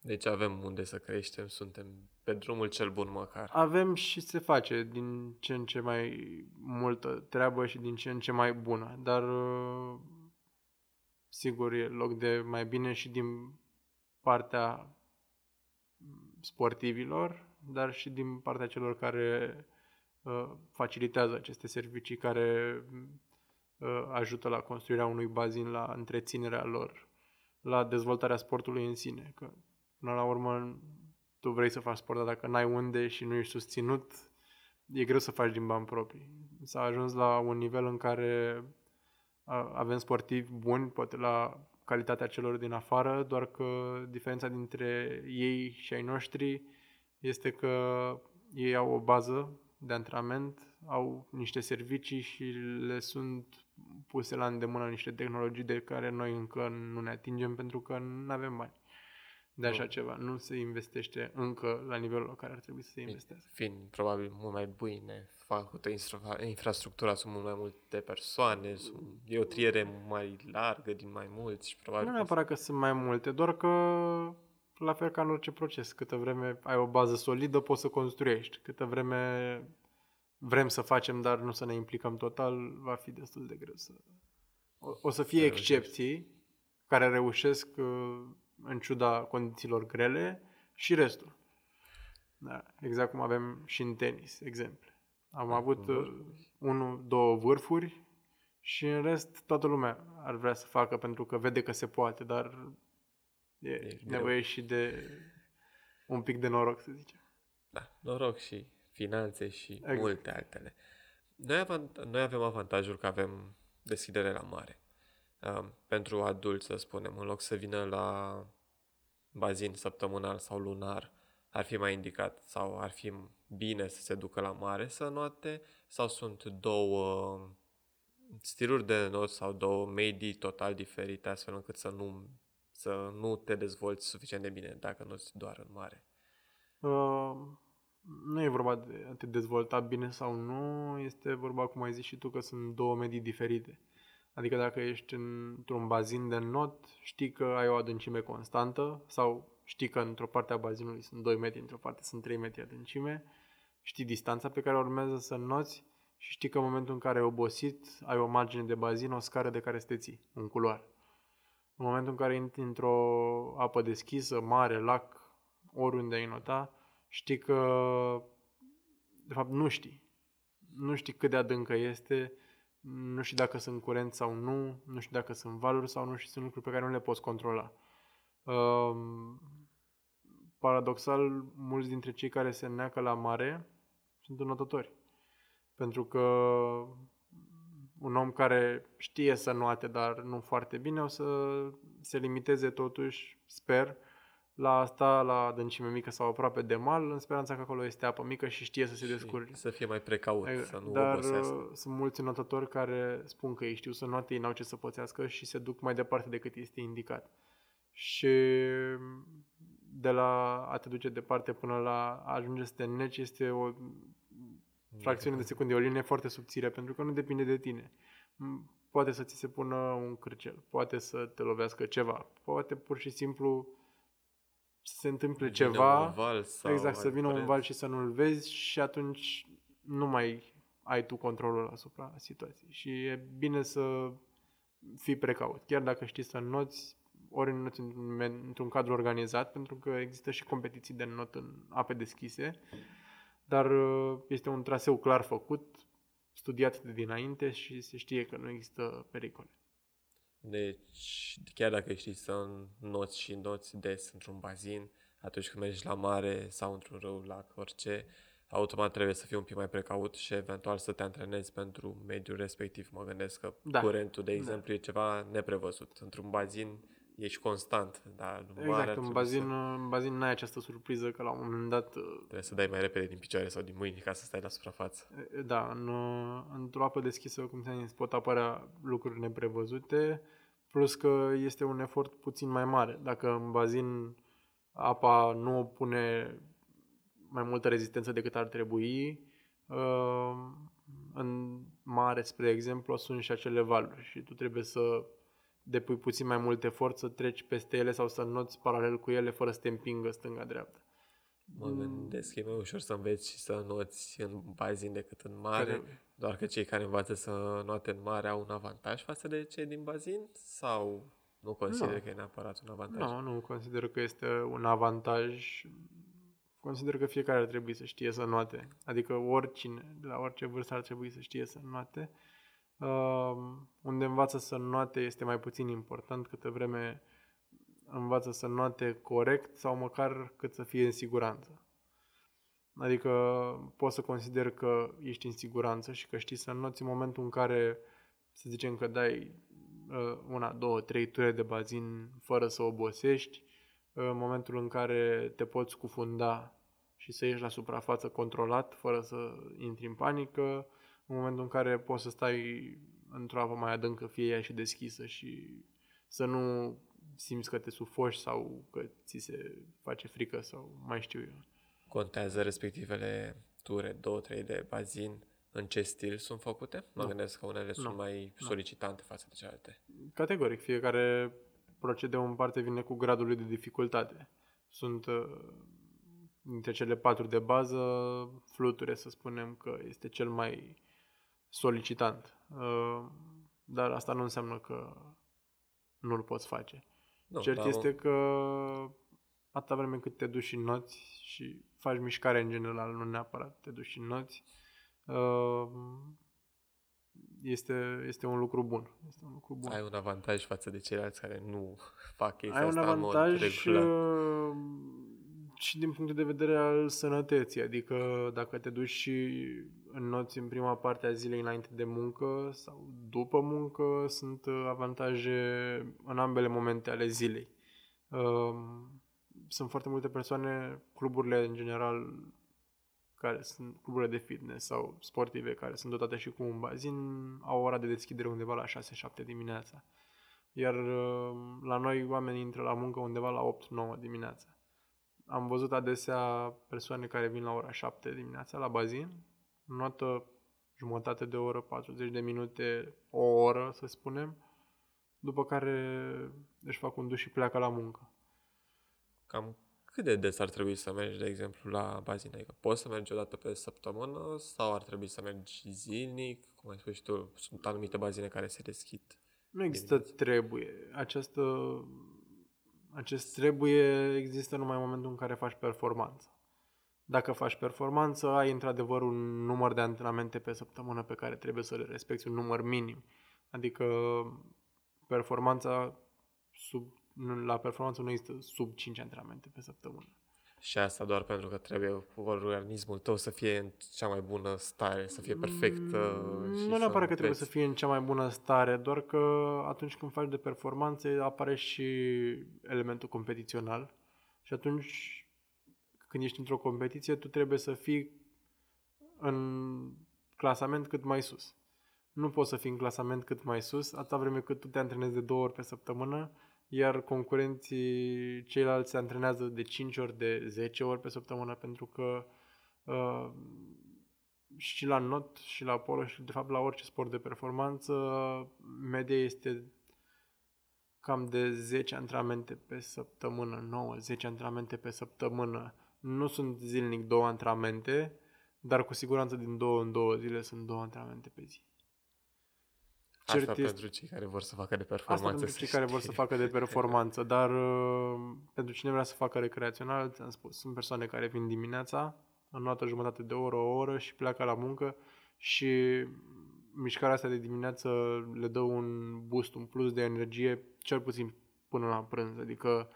Deci avem unde să creștem, suntem pe drumul cel bun măcar. Avem și se face din ce în ce mai multă treabă și din ce în ce mai bună, dar sigur e loc de mai bine și din partea sportivilor, dar și din partea celor care uh, facilitează aceste servicii, care uh, ajută la construirea unui bazin, la întreținerea lor, la dezvoltarea sportului în sine. Că, până la urmă, tu vrei să faci sport, dar dacă n-ai unde și nu ești susținut, e greu să faci din bani proprii. S-a ajuns la un nivel în care avem sportivi buni, poate la calitatea celor din afară, doar că diferența dintre ei și ai noștri este că ei au o bază de antrenament, au niște servicii și le sunt puse la îndemână niște tehnologii de care noi încă nu ne atingem pentru că nu avem bani de așa ceva. Nu se investește încă la nivelul la care ar trebui să se investească. Fiind probabil mult mai bine făcută infrastructura, sunt mult mai multe persoane, sunt, e o triere mai largă din mai mulți și probabil... Nu neapărat că sunt mai multe, doar că la fel ca în orice proces, câtă vreme ai o bază solidă, poți să construiești. Câtă vreme vrem să facem, dar nu să ne implicăm total, va fi destul de greu să... O, o să fie excepții care reușesc uh, în ciuda condițiilor grele și restul. Da, exact cum avem și în tenis, exemplu. Am da, avut uh, unul, două vârfuri și în rest toată lumea ar vrea să facă pentru că vede că se poate, dar e, e nevoie greu. și de un pic de noroc, să zicem. Da, noroc și finanțe și exact. multe altele. Noi, avant- noi avem avantajul că avem deschidere la mare. Uh, pentru adulți, să spunem, în loc să vină la bazin săptămânal sau lunar, ar fi mai indicat sau ar fi bine să se ducă la mare să noate sau sunt două stiluri de not sau două medii total diferite, astfel încât să nu, să nu te dezvolți suficient de bine dacă nu doar în mare. Uh, nu e vorba de a te dezvolta bine sau nu, este vorba, cum ai zis și tu, că sunt două medii diferite. Adică dacă ești într-un bazin de not, știi că ai o adâncime constantă sau știi că într-o parte a bazinului sunt 2 metri, într-o parte sunt 3 metri adâncime, știi distanța pe care urmează să noți și știi că în momentul în care ai obosit, ai o margine de bazin, o scară de care să te ții, un culoar. În momentul în care intri într-o apă deschisă, mare, lac, oriunde ai nota, știi că, de fapt, nu știi. Nu știi cât de adâncă este, nu știi dacă sunt curent sau nu, nu știi dacă sunt valuri sau nu și sunt lucruri pe care nu le poți controla. Um, paradoxal, mulți dintre cei care se neacă la mare sunt înotători. Pentru că un om care știe să nuate, dar nu foarte bine, o să se limiteze totuși, sper, la asta, la adâncime mică sau aproape de mal, în speranța că acolo este apă mică și știe să se descurce. Să fie mai precaut, e, să nu Dar obosească. Uh, sunt mulți notători care spun că ei știu să noate, ei n-au ce să pățească și se duc mai departe decât este indicat. Și de la a te duce departe până la a ajunge să te neci este o fracțiune de secunde, o linie foarte subțire, pentru că nu depinde de tine. Poate să ți se pună un cârcel, poate să te lovească ceva, poate pur și simplu să se întâmple Vine ceva, un val sau exact, să vină un curent. val și să nu-l vezi și atunci nu mai ai tu controlul asupra situației. Și e bine să fii precaut. Chiar dacă știi să noți, ori noți într-un cadru organizat, pentru că există și competiții de not în ape deschise, dar uh, este un traseu clar făcut, studiat de dinainte și se știe că nu există pericole. Deci, chiar dacă știi să noți și noți des într-un bazin, atunci când mergi la mare sau într-un râu, lac, orice, automat trebuie să fii un pic mai precaut și eventual să te antrenezi pentru mediul respectiv. Mă gândesc că Da. curentul, de exemplu, e ceva neprevăzut. Într-un bazin ești constant, dar în mare ar Exact, în trebui bazin, să, în bazin n-ai această surpriză că la un moment dat uh, trebuie să dai mai repede din picioare sau din mâini ca să stai la suprafață. Da, în, într-o apă deschisă, cum ți-am zis, pot apărea lucruri neprevăzute, plus că este un efort puțin mai mare. Dacă în bazin apa nu o pune mai multă rezistență decât ar trebui, uh, în mare, spre exemplu, sunt și acele valuri și tu trebuie să depui puțin mai mult efort să treci peste ele sau să noți paralel cu ele fără să te împingă stânga-dreapta. Mă gândesc că e mai ușor să înveți și să noți în bazin decât în mare, Care- doar că cei care învață să noate în mare au un avantaj față de cei din bazin sau nu consider Nu. că e neapărat un avantaj? Nu, nu consider că este un avantaj. Consider că fiecare ar trebui să știe să noate. Adică oricine, de la orice vârstă ar trebui să știe să noate. Uh, unde învață să noate este mai puțin important câtă vreme învață să noate corect sau măcar cât să fie în siguranță. Adică poți să consider că ești în siguranță și că știi să noți în momentul în care, să zicem că dai uh, una, două, trei ture de bazin fără să obosești, uh, în momentul în care te poți scufunda și să ieși la suprafață controlat, fără să intri în panică, în momentul în care poți să stai într-o apă mai adâncă, fie ea și deschisă și să nu simți că te sufoși sau că ți se face frică sau mai știu eu. Contează respectivele ture, două, trei de bazin, în ce stil sunt făcute? Mă Nu. gândesc că unele sunt Nu. mai solicitante față de celelalte. Categoric, fiecare procedeu în parte vine cu gradul lui de dificultate. Sunt uh, dintre cele patru de bază, fluture, să spunem că este cel mai solicitant. Uh, Dar asta nu înseamnă că nu-l poți face. Nu, Cert dar este că atâta vreme cât te duci în noți și faci mișcare în general, nu neapărat te duci în noți, uh, este, este un lucru bun. Este un lucru bun. ai un avantaj față de ceilalți care nu fac chestia ai un asta în mod avantaj regulat. Uh, și din punct de vedere al sănătății, adică dacă te duci și înnoți în prima parte a zilei înainte de muncă sau după muncă, sunt uh, avantaje în ambele momente ale zilei. Uh, Sunt foarte multe persoane, cluburile în general, care sunt cluburile de fitness sau sportive care sunt dotate și cu un bazin, au o ora de deschidere undeva la 6-7 dimineața. Iar uh, la noi oamenii intră la muncă undeva la 8-9 dimineața. Am văzut adesea persoane care vin la ora 7 dimineața la bazin, notă jumătate de oră, 40 de minute, o oră, să spunem, după care își fac un duș și pleacă la muncă. Cam cât de des ar trebui să mergi, de exemplu, la bazin? Adică poți să mergi o dată pe săptămână sau ar trebui să mergi zilnic? Cum ai spus și tu, sunt anumite bazine care se deschid. Nu există trebuie. Această, acest trebuie există numai în momentul în care faci performanță. Dacă faci performanță, ai într-adevăr un număr de antrenamente pe săptămână pe care trebuie să le respecti, un număr minim. Adică performanța sub, la performanță nu există sub 5 antrenamente pe săptămână. Și asta doar pentru că trebuie organismul tău să fie în cea mai bună stare, să fie perfect. Mm, nu neapărat că trebuie să fie în cea mai bună stare, doar că atunci când faci de performanțe apare și elementul competițional și atunci când ești într-o competiție, tu trebuie să fii în clasament cât mai sus. Nu poți să fii în clasament cât mai sus, atâta vreme cât tu te antrenezi de două ori pe săptămână, iar concurenții ceilalți se antrenează de 5 ori, de 10 ori pe săptămână, pentru că uh, și la not, și la polo, și de fapt la orice sport de performanță, media este cam de 10 antrenamente pe săptămână, 9-10 antrenamente pe săptămână nu sunt zilnic două antrenamente, dar cu siguranță din două în două zile sunt două antrenamente pe zi. Cert Asta este... pentru cei care vor să facă de performanță. Asta pentru cei care vor să facă de performanță, dar uh, pentru cine vrea să facă recreațional, ți-am spus, sunt persoane care vin dimineața, în o jumătate de oră, o oră și pleacă la muncă și mișcarea asta de dimineață le dă un boost, un plus de energie, cel puțin până la prânz. Adică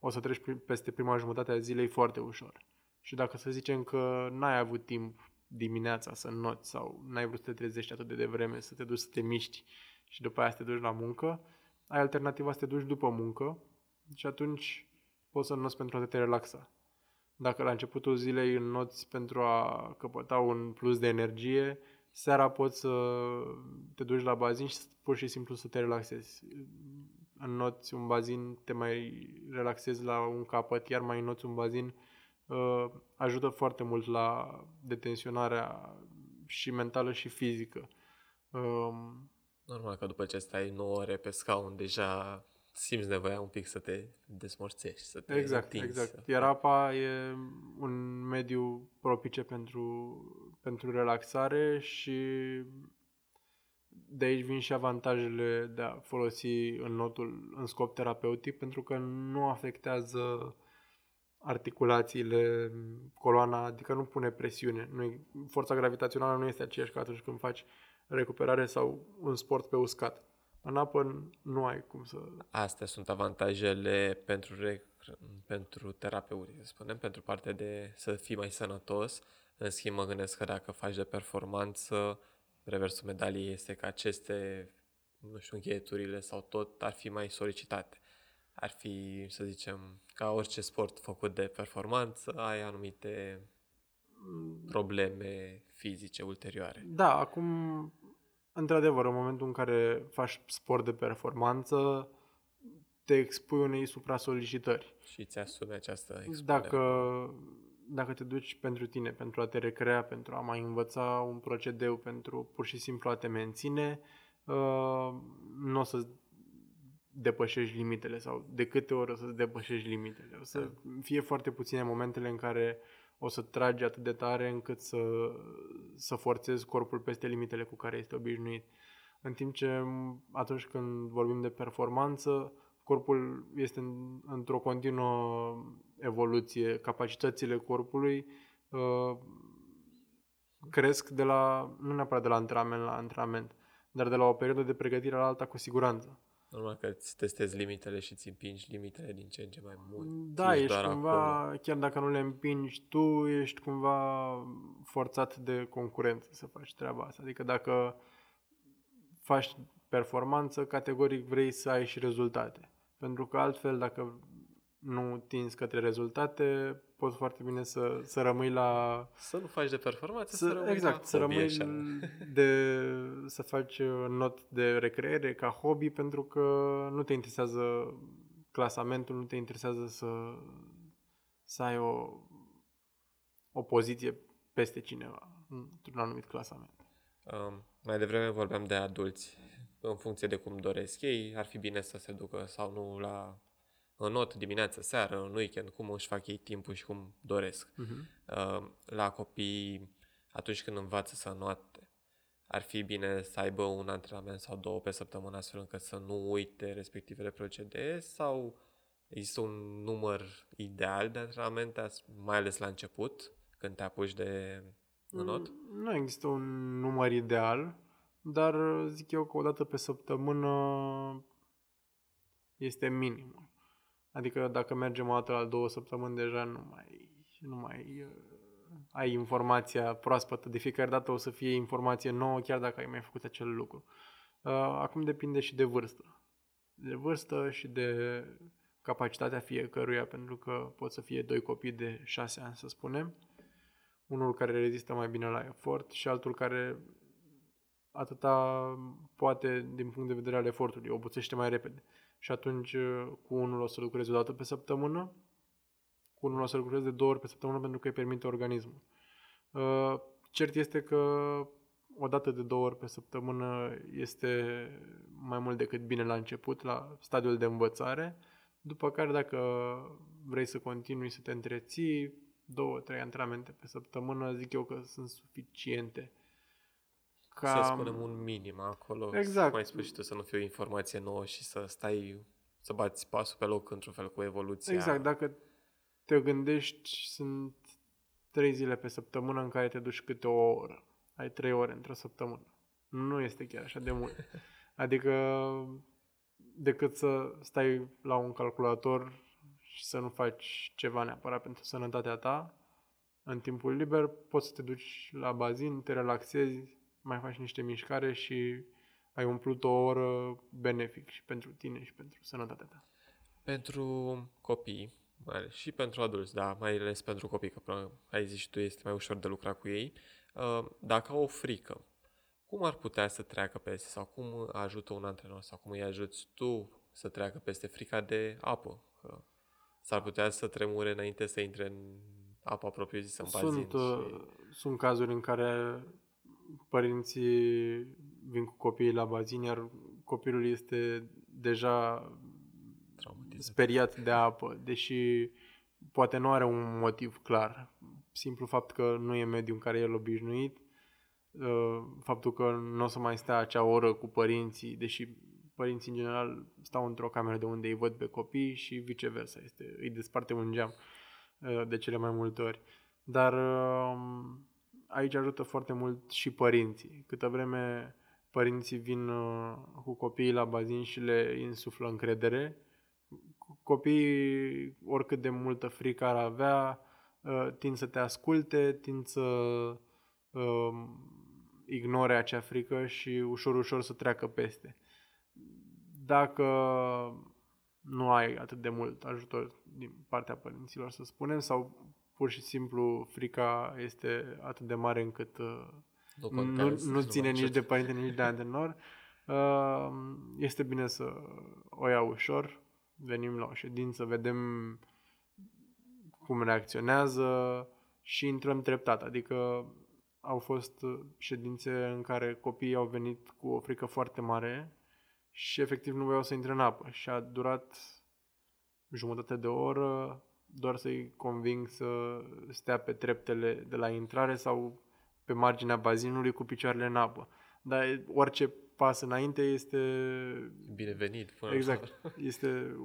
o să treci peste prima jumătate a zilei foarte ușor. Și dacă să zicem că n-ai avut timp dimineața să noți sau n-ai vrut să te trezești atât de devreme, să te duci să te miști și după aia să te duci la muncă, ai alternativa să te duci după muncă și atunci poți să noți pentru a te relaxa. Dacă la începutul zilei înnoți pentru a căpăta un plus de energie, seara poți să te duci la bazin și pur și simplu să te relaxezi înnoți un bazin, te mai relaxezi la un capăt, iar mai înnoți un bazin, uh, ajută foarte mult la detenționarea și mentală și fizică. Um, Normal că după ce stai 9 ore pe scaun, deja simți nevoia un pic să te desmorțești, să te Exact, întinzi, exact. Iar apa e un mediu propice pentru, pentru relaxare și de aici vin și avantajele de a folosi în notul în scop terapeutic, pentru că nu afectează articulațiile, coloana, adică nu pune presiune. Nu forța gravitațională nu este aceeași ca atunci când faci recuperare sau un sport pe uscat. În apă nu ai cum să... Astea sunt avantajele pentru, rec- pentru terapeutic, să spunem, pentru partea de să fii mai sănătos. În schimb, mă gândesc că dacă faci de performanță, reversul medaliei este că aceste, nu știu, încheieturile sau tot ar fi mai solicitate. Ar fi, să zicem, ca orice sport făcut de performanță, ai anumite probleme fizice ulterioare. Da, acum, într-adevăr, în momentul în care faci sport de performanță, te expui unei supra-solicitări. Și îți asumi această expunere. Dacă dacă te duci pentru tine, pentru a te recrea, pentru a mai învăța un procedeu, pentru pur și simplu a te menține, uh, nu o să depășești limitele sau de câte ori o să depășești limitele. O să da. fie foarte puține momentele în care o să tragi atât de tare încât să, să forțezi corpul peste limitele cu care este obișnuit. În timp ce atunci când vorbim de performanță, corpul este în, într-o continuă evoluție, capacitățile corpului uh, cresc de la, nu neapărat de la antrenament la antrenament, dar de la o perioadă de pregătire la alta cu siguranță. Normal că îți testezi limitele și îți împingi limitele din ce în ce mai mult. Da, ești, ești cumva, acolo. chiar dacă nu le împingi tu, ești cumva forțat de concurență să faci treaba asta. Adică dacă faci performanță, categoric vrei să ai și rezultate. Pentru că altfel, dacă nu tinzi către rezultate, poți foarte bine să, să rămâi la... Să nu faci de performanță, să, să rămâi exact, la să hobby, rămâi așa. de, să faci uh, not de recreere ca hobby pentru că nu te interesează clasamentul, nu te interesează să, să ai o, o poziție peste cineva într-un anumit clasament. Um, mai devreme vorbeam de adulți. În funcție de cum doresc ei, ar fi bine să se ducă sau nu la în not dimineață, seară, în weekend, cum își fac ei timpul și cum doresc. Uh-huh. Uh, la copii, atunci când învață să noate, ar fi bine să aibă un antrenament sau două pe săptămână astfel încât să nu uite respectivele procedee sau există un număr ideal de antrenamente, as- mai ales la început, când te apuci de not? Mm, Nu există un număr ideal, dar uh, zic eu că o dată pe săptămână este minim. Adică dacă mergem o dată la două săptămâni, deja nu mai, nu mai uh, ai informația proaspătă. De fiecare dată o să fie informație nouă, chiar dacă ai mai făcut acel lucru. Uh, Acum depinde și de vârstă. De vârstă și de capacitatea fiecăruia, pentru că pot să fie doi copii de șase ani, să spunem, unul care rezistă mai bine la efort și altul care atâta poate din punct de vedere al efortului, obosește mai repede. Și atunci uh, cu unul o să lucrezi o dată pe săptămână, cu unul o să lucrezi de două ori pe săptămână pentru că îi permite organismul. Uh, Cert este că o dată de două ori pe săptămână este mai mult decât bine la început, la stadiul de învățare, după care dacă vrei să continui să te întreții, două, trei antrenamente pe săptămână, zic eu că sunt suficiente. Să spunem un minim acolo. Exact. Mai spui și tu să nu fie o informație nouă și să stai, să bați pasul pe loc într-un fel cu evoluția. Exact, dacă te gândești, sunt trei zile pe săptămână în care te duci câte o oră. Ai trei ore într-o săptămână. Nu este chiar așa de mult. Adică decât să stai la un calculator și să nu faci ceva neapărat pentru sănătatea ta, în timpul liber poți să te duci la bazin, te relaxezi, mai faci niște mișcare și ai umplut o oră benefic și pentru tine și pentru sănătatea ta. Pentru copii, mai ales și pentru adulți, da, mai ales pentru copii, că până ai zis și tu, este mai ușor de lucra cu ei. Uh, Dacă au o frică, cum ar putea să treacă peste sau cum ajută un antrenor sau cum îi ajuți tu să treacă peste frica de apă? Că s-ar putea să tremure înainte să intre în apa propriu-zisă, în bazin. Sunt, uh, și... sunt cazuri în care părinții vin cu copiii la bazin, iar copilul este deja Traumatizat. speriat de apă, deși poate nu are un motiv clar. Simplu fapt că nu e mediul în care el obișnuit, uh, faptul că nu o să mai stea acea oră cu părinții, deși părinții în general stau într-o cameră de unde îi văd pe copii și viceversa, este, îi desparte un geam uh, de cele mai multe ori. Dar uh, aici ajută foarte mult și părinții. Câtă vreme părinții vin uh, cu copiii la bazin și le insuflă încredere, copiii, oricât de multă frică ar avea, uh, tind să te asculte, tind să uh, ignore acea frică și ușor, ușor să treacă peste. Dacă nu ai atât de mult ajutor din partea părinților, să spunem, sau pur și simplu frica este atât de mare încât uh, Nu, nu, contează, nu ține mai nici de încet. părinte, nici de antrenor, uh, este bine să o ia ușor, venim la o ședință, vedem cum reacționează și intrăm treptat. Adică au fost ședințe în care copiii au venit cu o frică foarte mare și efectiv nu voiau să intre în apă și a durat jumătate de oră doar să-i conving să stea pe treptele de la intrare sau pe marginea bazinului cu picioarele în apă. Dar orice pas înainte este Binevenit. Până Exact. Este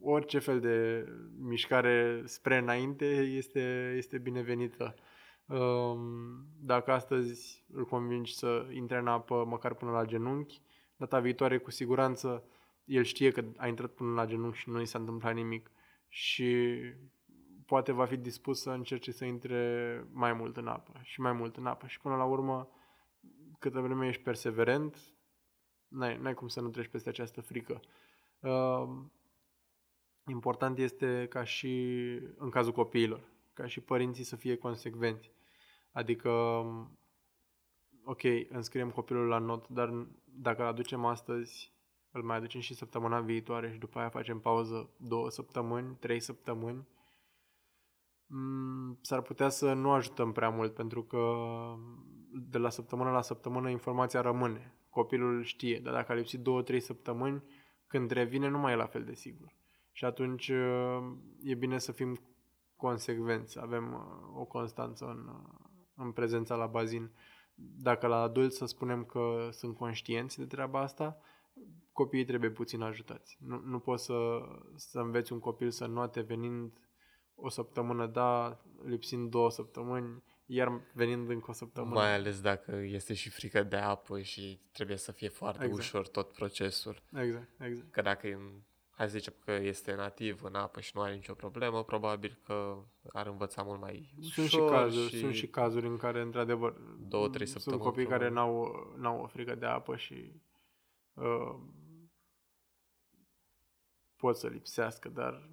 orice fel de mișcare spre înainte este, este binevenită. Um, Dacă astăzi îl convingi să intre în apă măcar până la genunchi, data viitoare cu siguranță el știe că a intrat până la genunchi și nu i s-a întâmplat nimic și poate va fi dispus să încerce să intre mai mult în apă și mai mult în apă și până la urmă câtă vreme ești perseverent, n-ai, n-ai cum să nu treci peste această frică. Uh, important este ca și în cazul copiilor, ca și părinții să fie consecvenți. Adică, ok, înscriem copilul la not, dar dacă îl aducem astăzi, îl mai aducem și săptămâna viitoare și după aia facem pauză două săptămâni, trei săptămâni, mm, s-ar putea să nu ajutăm prea mult, pentru că de la săptămână la săptămână informația rămâne. Copilul știe, dar dacă a lipsit două, trei săptămâni, când revine nu mai e la fel de sigur. Și atunci e bine să fim consecvenți, să avem uh, o constanță în, uh, în prezența la bazin. Dacă la adulți să spunem că sunt conștienți de treaba asta, copiii trebuie puțin ajutați. Nu, nu poți să, să înveți un copil să noate venind o săptămână, da, lipsind două săptămâni, iar venind încă o săptămână. Mai ales dacă este și frică de apă și trebuie să fie foarte exact. ușor tot procesul. Exact, exact. Că dacă hai să zicem că este nativ în apă și nu are nicio problemă, probabil că ar învăța mult mai ușor. Sunt și cazuri, și... sunt și cazuri în care, într-adevăr, două, trei săptămâni. Sunt copii care n-au, n-au o frică de apă și uh, pot să lipsească, dar,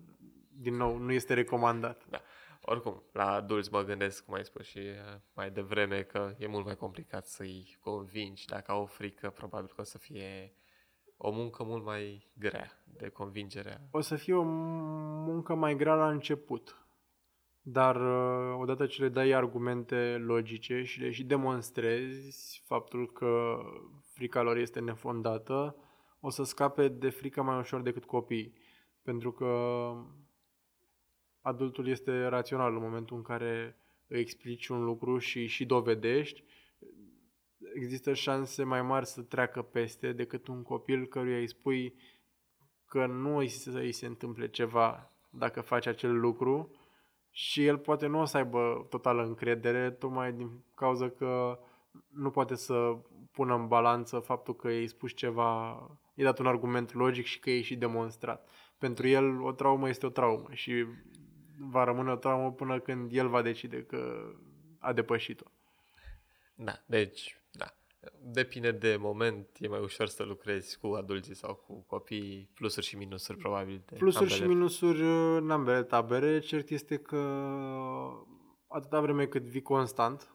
din nou, nu este recomandat. Da. Oricum, la adulți mă gândesc, cum ai spus și uh, mai devreme, că e mult mai complicat să-i convingi. Dacă au frică, probabil că o să fie o muncă mult mai grea de convingere. O să fie o muncă mai grea la început. Dar uh, odată ce le dai argumente logice și le și demonstrezi faptul că frica lor este nefondată, o să scape de frică mai ușor decât copiii. Pentru că adultul este rațional în momentul în care îi explici un lucru și și dovedești, există șanse mai mari să treacă peste decât un copil căruia îi spui că nu îi să îi se întâmple ceva dacă face acel lucru și el poate nu o să aibă totală încredere, tocmai din cauza că nu poate să pună în balanță faptul că i-ai spus ceva, i-ai dat un argument logic și că i-ai și demonstrat. Pentru el o traumă este o traumă și va rămâne o traumă până când el va decide că a depășit-o. Da, deci Depinde de moment, e mai ușor să lucrezi cu adulții sau cu copii, plusuri și minusuri probabil. De plusuri ambele. și minusuri în ambele tabere. Cert este că atâta vreme cât vii constant,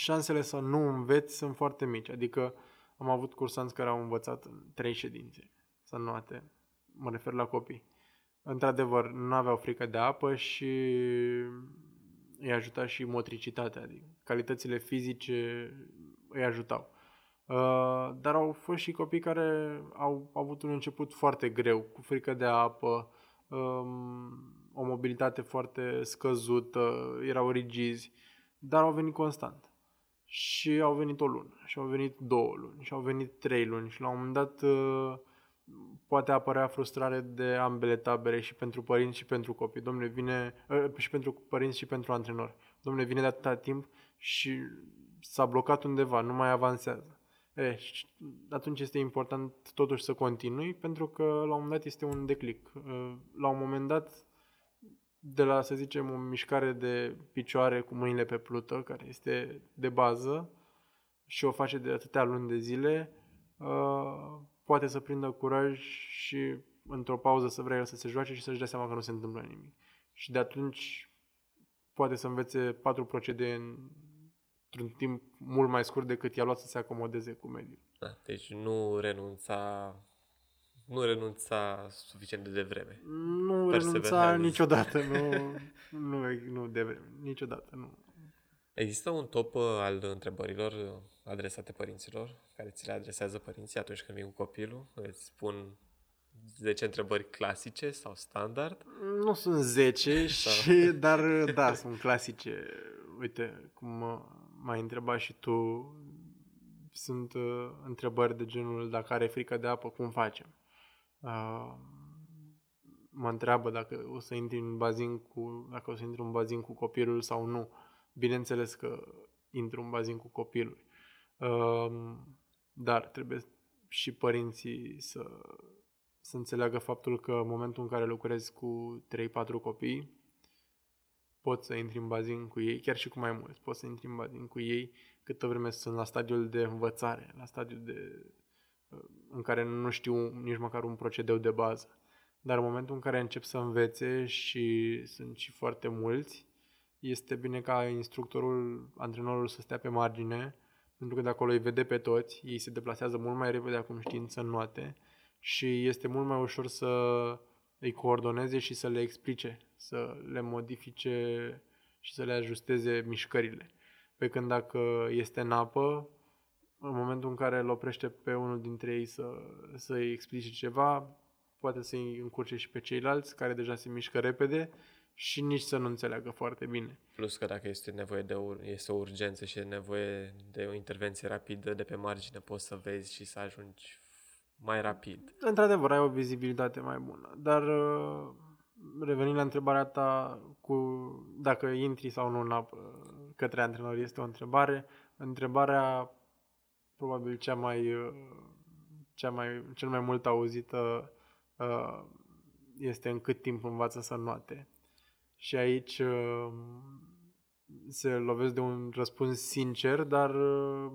șansele să nu înveți sunt foarte mici. Adică am avut cursanți care au învățat în trei ședințe să nuate. Mă refer la copii. Într-adevăr, nu aveau frică de apă și îi ajuta și motricitatea, adică calitățile fizice îi ajutau. Uh, dar au fost și copii care au avut un început foarte greu, cu frică de apă, um, o mobilitate foarte scăzută, erau rigizi, dar au venit constant. Și au venit o lună, și au venit două luni, și au venit trei luni și la un moment dat uh, poate apărea frustrare de ambele tabere și pentru părinți și pentru copii. Domnule, vine uh, și pentru părinți și pentru antrenori. Domnule, vine de atâta timp și s-a blocat undeva, nu mai avansează. E, atunci este important totuși să continui, pentru că la un moment dat este un declic. La un moment dat, de la, să zicem, o mișcare de picioare cu mâinile pe plută, care este de bază, și o face de atâtea luni de zile, poate să prindă curaj și într-o pauză să vrea să se joace și să-și dea seama că nu se întâmplă nimic. Și de atunci poate să învețe patru procedee în într-un timp mult mai scurt decât i-a luat să se acomodeze cu mediul. Da, deci nu renunța nu renunța suficient de devreme. Nu renunța niciodată, nu, nu, nu devreme, niciodată, nu. Există un top uh, al întrebărilor adresate părinților, care ți le adresează părinții atunci când vin cu copilul? Îți spun 10 întrebări clasice sau standard? Nu sunt 10, și, dar da, sunt clasice. Uite, cum m-ai întrebat și tu, sunt uh, întrebări de genul dacă are frică de apă, cum facem? Uh, mă întreabă dacă o să intri în bazin cu, dacă o să intri în bazin cu copilul sau nu. Bineînțeles că intru în bazin cu copilul. Uh, dar trebuie și părinții să, să înțeleagă faptul că în momentul în care lucrezi cu 3-4 copii, poți să intri în bazin cu ei, chiar și cu mai mulți, poți să intri în bazin cu ei câtă vreme sunt la stadiul de învățare, la stadiul de, uh, în care nu știu nici măcar un procedeu de bază. dar în momentul în care încep să învețe și sunt și foarte mulți, este bine ca instructorul, antrenorul să stea pe margine, pentru că de acolo îi vede pe toți, ei se deplasează mult mai repede acum știind să noate și este mult mai ușor să îi coordoneze și să le explice, să le modifice și să le ajusteze mișcările. Pe când dacă este în apă, în momentul în care îl oprește pe unul dintre ei să, să-i explice ceva, poate să-i încurce și pe ceilalți care deja se mișcă repede și nici să nu înțeleagă foarte bine. Plus că dacă este nevoie de ur- este o urgență și e nevoie de o intervenție rapidă de pe margine, poți să vezi și să ajungi mai rapid. Într-adevăr, ai o vizibilitate mai bună, dar uh, revenind la întrebarea ta cu dacă intri sau nu în apă către antrenor este o întrebare. Întrebarea probabil cea mai, uh, cea mai cel mai mult auzită uh, este în cât timp învață să noate. Și aici uh, se lovesc de un răspuns sincer, dar uh,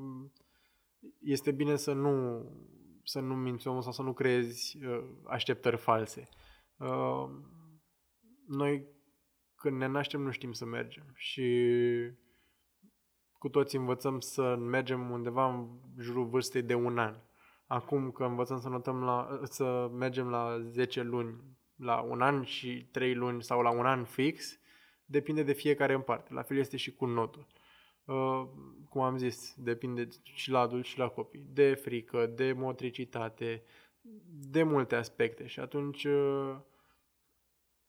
este bine să nu, să nu minți omul sau să nu creezi uh, așteptări false. Noi când ne naștem nu știm să mergem și cu toți învățăm să mergem undeva în jurul vârstei de un an. Acum că învățăm să notăm la, să mergem la 10 luni, la un an și 3 luni sau la un an fix, depinde de fiecare în parte. La fel este și cu notul. Uh, cum am zis, depinde și la adulți și la copii. De frică, de motricitate, de multe aspecte. Și atunci uh,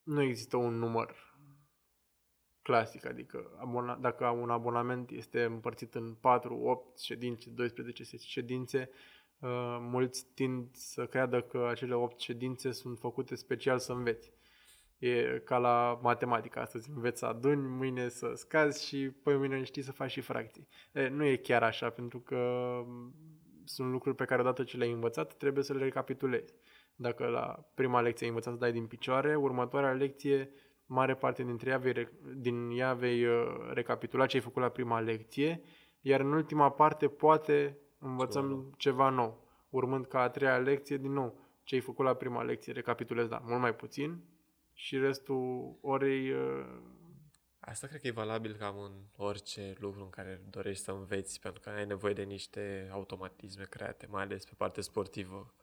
nu există un număr clasic, adică abona, dacă un abonament este împărțit în 4, 8 ședințe, 12 ședințe, uh, mulți tind să creadă că acele 8 ședințe sunt făcute special să înveți. E ca la matematică, astăzi înveți să aduni, mâine să scazi și păi mâine știi să faci și fracții. E, nu e chiar așa, pentru că mm, sunt lucruri pe care odată ce le-ai învățat, trebuie să le recapitulezi. Dacă la prima lecție ai învățat să dai din picioare, următoarea lecție mare parte dintre ea vei, din ea vei uh, recapitula ce ai făcut la prima lecție, iar în ultima parte poate învățăm ceva, ceva nou, urmând ca a treia lecție din nou ce ai făcut la prima lecție, recapitulez, da, mult mai puțin și restul orei... Uh... Asta cred că e valabil cam în orice lucru în care dorești să înveți, pentru că ai nevoie de niște automatisme create, mai ales pe partea sportivă.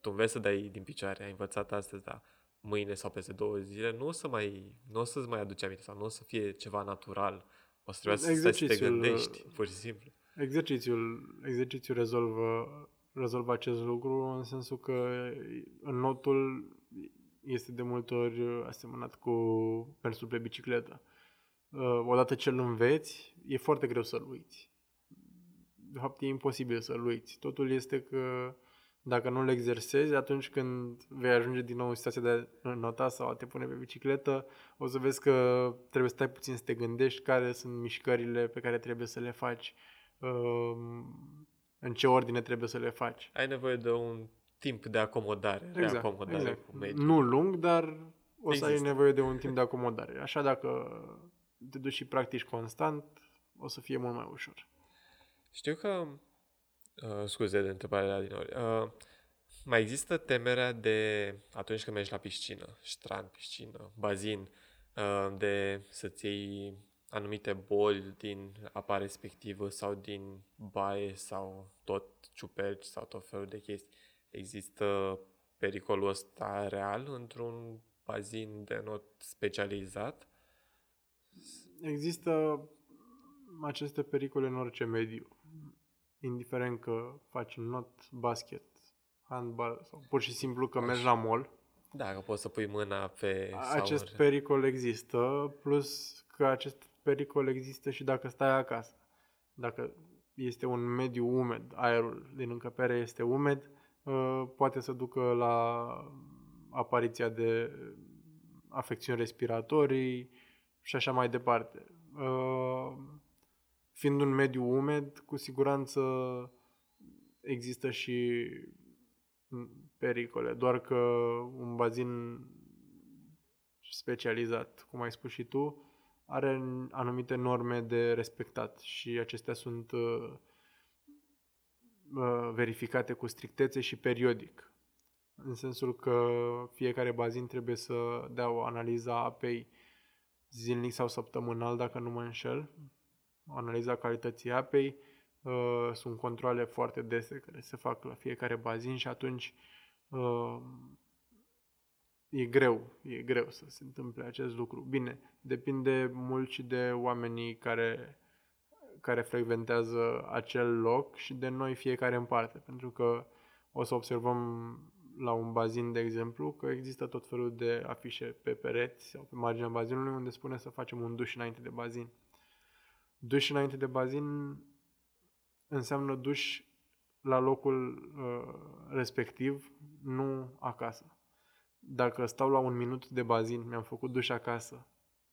Tu înveți să dai din picioare, ai învățat astăzi, dar mâine sau peste două zile, nu o să mai, nu o să-ți mai aduci aminte sau nu o să fie ceva natural. O să trebuie să, să te gândești, pur și simplu. Exercițiul, exercițiul rezolvă, rezolvă acest lucru în sensul că în notul este de multe ori asemănat cu mersul pe bicicletă. Uh, odată ce îl înveți, e foarte greu să-l uiți. De fapt, e imposibil să-l uiți. Totul este că dacă nu le exersezi, atunci când vei ajunge din nou în situația de a nota sau a te pune pe bicicletă, o să vezi că trebuie să stai puțin să te gândești care sunt mișcările pe care trebuie să le faci, um, în ce ordine trebuie să le faci. Ai nevoie de un timp de acomodare, exact, reacomodare exact. cu mediul. Nu lung, dar o să Există. ai nevoie de un timp de acomodare. Așa dacă te duci și practici constant, o să fie mult mai ușor. Știu că Uh, scuze de întrebarea din ori. Uh, mai există temerea de, atunci când mergi la piscină, strand, piscină, bazin, uh, de să-ți iei anumite boli din apa respectivă sau din baie sau tot ciuperci sau tot felul de chestii. Există pericolul ăsta real într-un bazin de not specializat? Există aceste pericole în orice mediu indiferent că faci not, basket, handbal sau pur și simplu că mergi la mall. Da, că poți să pui mâna pe... Acest sau... pericol există, plus că acest pericol există și dacă stai acasă. Dacă este un mediu umed, aerul din încăpere este umed, uh, poate să ducă la apariția de afecțiuni respiratorii și așa mai departe. Uh, fiind un mediu umed, cu siguranță există și pericole, doar că un bazin specializat, cum ai spus și tu, are anumite norme de respectat și acestea sunt uh, uh, verificate cu strictețe și periodic. în sensul că fiecare bazin trebuie să dea o analiză a apei zilnic sau săptămânal, dacă nu mă înșel, o analiză a calității apei, uh, sunt controle foarte dese care se fac la fiecare bazin și atunci uh, e greu, e greu să se întâmple acest lucru. Bine, depinde mult și de oamenii care, care frecventează acel loc și de noi fiecare în parte, pentru că o să observăm la un bazin, de exemplu, că există tot felul de afișe pe pereți sau pe marginea bazinului unde spune să facem un duș înainte de bazin. Duș înainte de bazin înseamnă duș la locul uh, respectiv, nu acasă. Dacă stau la un minut de bazin, mi-am făcut duș acasă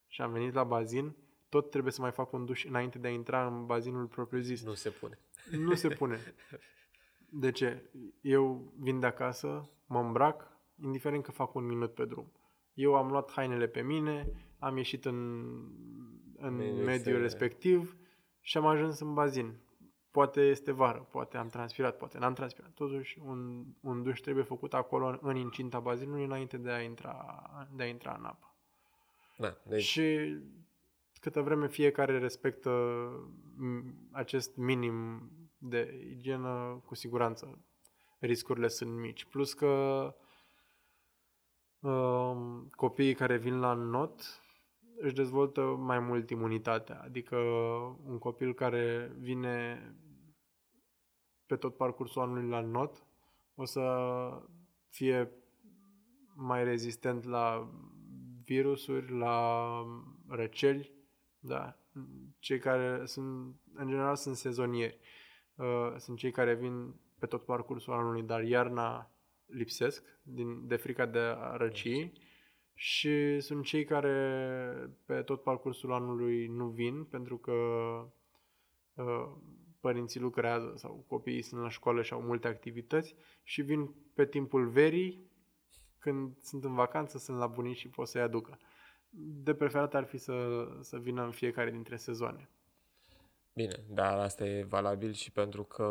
și am venit la bazin, tot trebuie să mai fac un duș înainte de a intra în bazinul propriu-zis. Nu se pune. Nu se pune. De ce? Eu vin de acasă, mă îmbrac, indiferent că fac un minut pe drum. Eu am luat hainele pe mine, am ieșit în, în mediul, mediul respectiv și am ajuns în bazin. Poate este vară, poate am transpirat, poate n-am transpirat. Totuși, un, un duș trebuie făcut acolo în incinta bazinului înainte de a intra, de a intra în apă. Da, deci... Și câtă vreme fiecare respectă acest minim de igienă, cu siguranță riscurile sunt mici. Plus că uh, copiii care vin la not își dezvoltă mai mult imunitatea. Adică un copil care vine pe tot parcursul anului la not o să fie mai rezistent la virusuri, la răceli, da. Cei care sunt, în general, sunt sezonieri. Uh, sunt cei care vin pe tot parcursul anului, dar iarna lipsesc din, de frica de a răci și sunt cei care pe tot parcursul anului nu vin pentru că uh, părinții lucrează sau copiii sunt la școală și au multe activități și vin pe timpul verii când sunt în vacanță, sunt la bunici și pot să-i aducă. De preferat ar fi să, să vină în fiecare dintre sezoane. Bine, dar asta e valabil și pentru că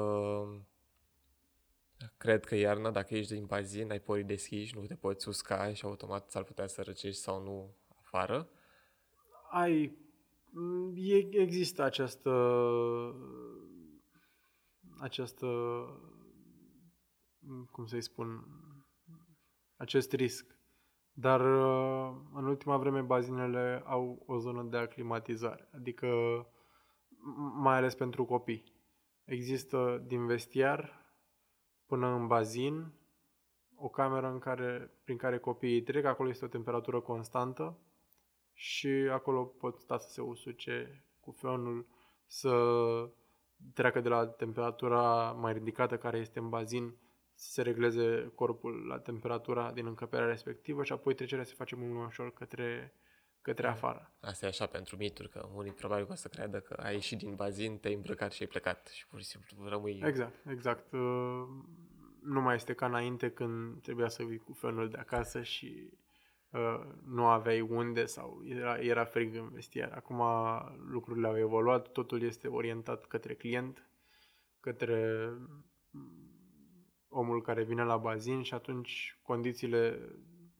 cred că iarna, dacă ești din bazin, ai porii deschiși, nu te poți usca și automat s-ar putea să răcești sau nu afară. Ai, există această această cum să-i spun acest risc. Dar în ultima vreme bazinele au o zonă de aclimatizare, adică mai ales pentru copii. Există din vestiar până în bazin o cameră în care, prin care copiii trec, acolo este o temperatură constantă și acolo pot sta să se usuce cu feonul, să treacă de la temperatura mai ridicată care este în bazin, să se regleze corpul la temperatura din încăperea respectivă și apoi trecerea se face mult mai ușor către către afară. Asta e așa pentru mituri, că unii probabil o să creadă că ai ieșit din bazin, te-ai îmbrăcat și ai plecat și pur și simplu rămâi... Exact, exact. Uh, nu mai este ca înainte când trebuia să vii cu fenul de acasă și uh, nu aveai unde sau era, era frig în vestiar. Acum lucrurile au evoluat, totul este orientat către client, către omul care vine la bazin și atunci condițiile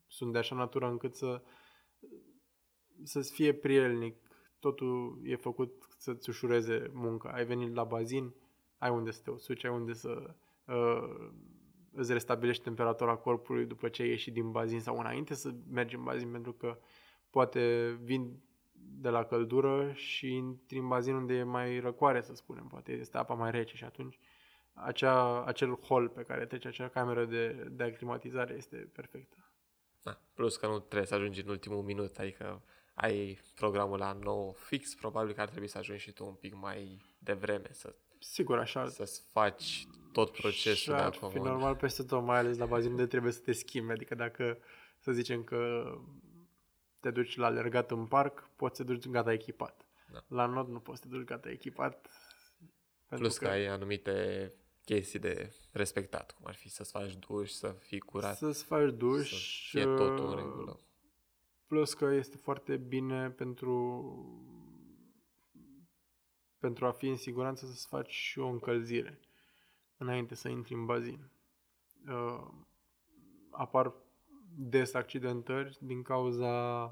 sunt de așa natură încât să să-ți fie prielnic, totul e făcut să-ți ușureze munca. Ai venit la bazin, ai unde să te usuci, ai unde să uh, îți restabilești temperatura corpului după ce ai ieșit din bazin sau înainte să mergi în bazin, pentru că poate vin de la căldură și intri în bazin unde e mai răcoare, să spunem, poate este apa mai rece și atunci acea, acel hol pe care trece acea cameră de, de aclimatizare este perfectă. Da, plus că nu trebuie să ajungi în ultimul minut, adică ai programul la nou fix, probabil că ar trebui să ajungi și tu un pic mai devreme să Sigur, așa. Să-ți faci tot procesul și de acum. fi normal peste tot, mai ales la bazin de trebuie să te schimbi. Adică dacă, să zicem că te duci la alergat în parc, poți să te duci gata echipat. Da. La not nu poți să te duci gata echipat. Plus că, că ai anumite chestii de respectat, cum ar fi să-ți faci duș, să fii curat. Să-ți faci duș. Să fie totul în regulă. Plus că este foarte bine pentru pentru a fi în siguranță să-ți faci și o încălzire înainte să intri în bazin. Uh, apar des accidentări din cauza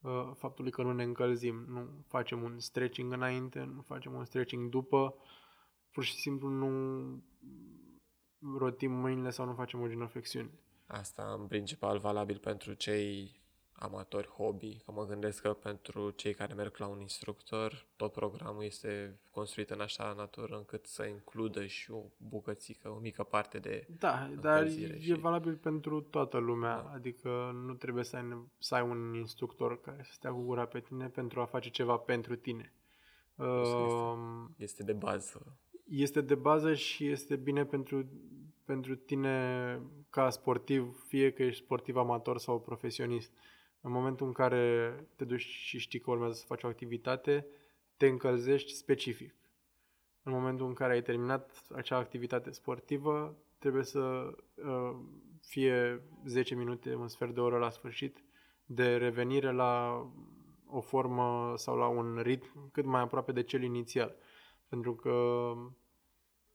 uh, faptului că nu ne încălzim, nu facem un stretching înainte, nu facem un stretching după, pur și simplu nu rotim mâinile sau nu facem o genoflexiune. Asta în principal valabil pentru cei amatori hobby, că mă gândesc că pentru cei care merg la un instructor, tot programul este construit în așa natură încât să includă și o bucățică, o mică parte de Da, dar e și... valabil pentru toată lumea, da. adică nu trebuie să ai, să ai un instructor care să stea cu gura pe tine pentru a face ceva pentru tine. Este, este de bază. Este de bază și este bine pentru, pentru tine ca sportiv, fie că ești sportiv amator sau profesionist. În momentul în care te duci și știi că urmează să faci o activitate, te încălzești specific. În momentul în care ai terminat acea activitate sportivă, trebuie să uh, fie 10 minute, un sfert de oră la sfârșit, de revenire la o formă sau la un ritm cât mai aproape de cel inițial. Pentru că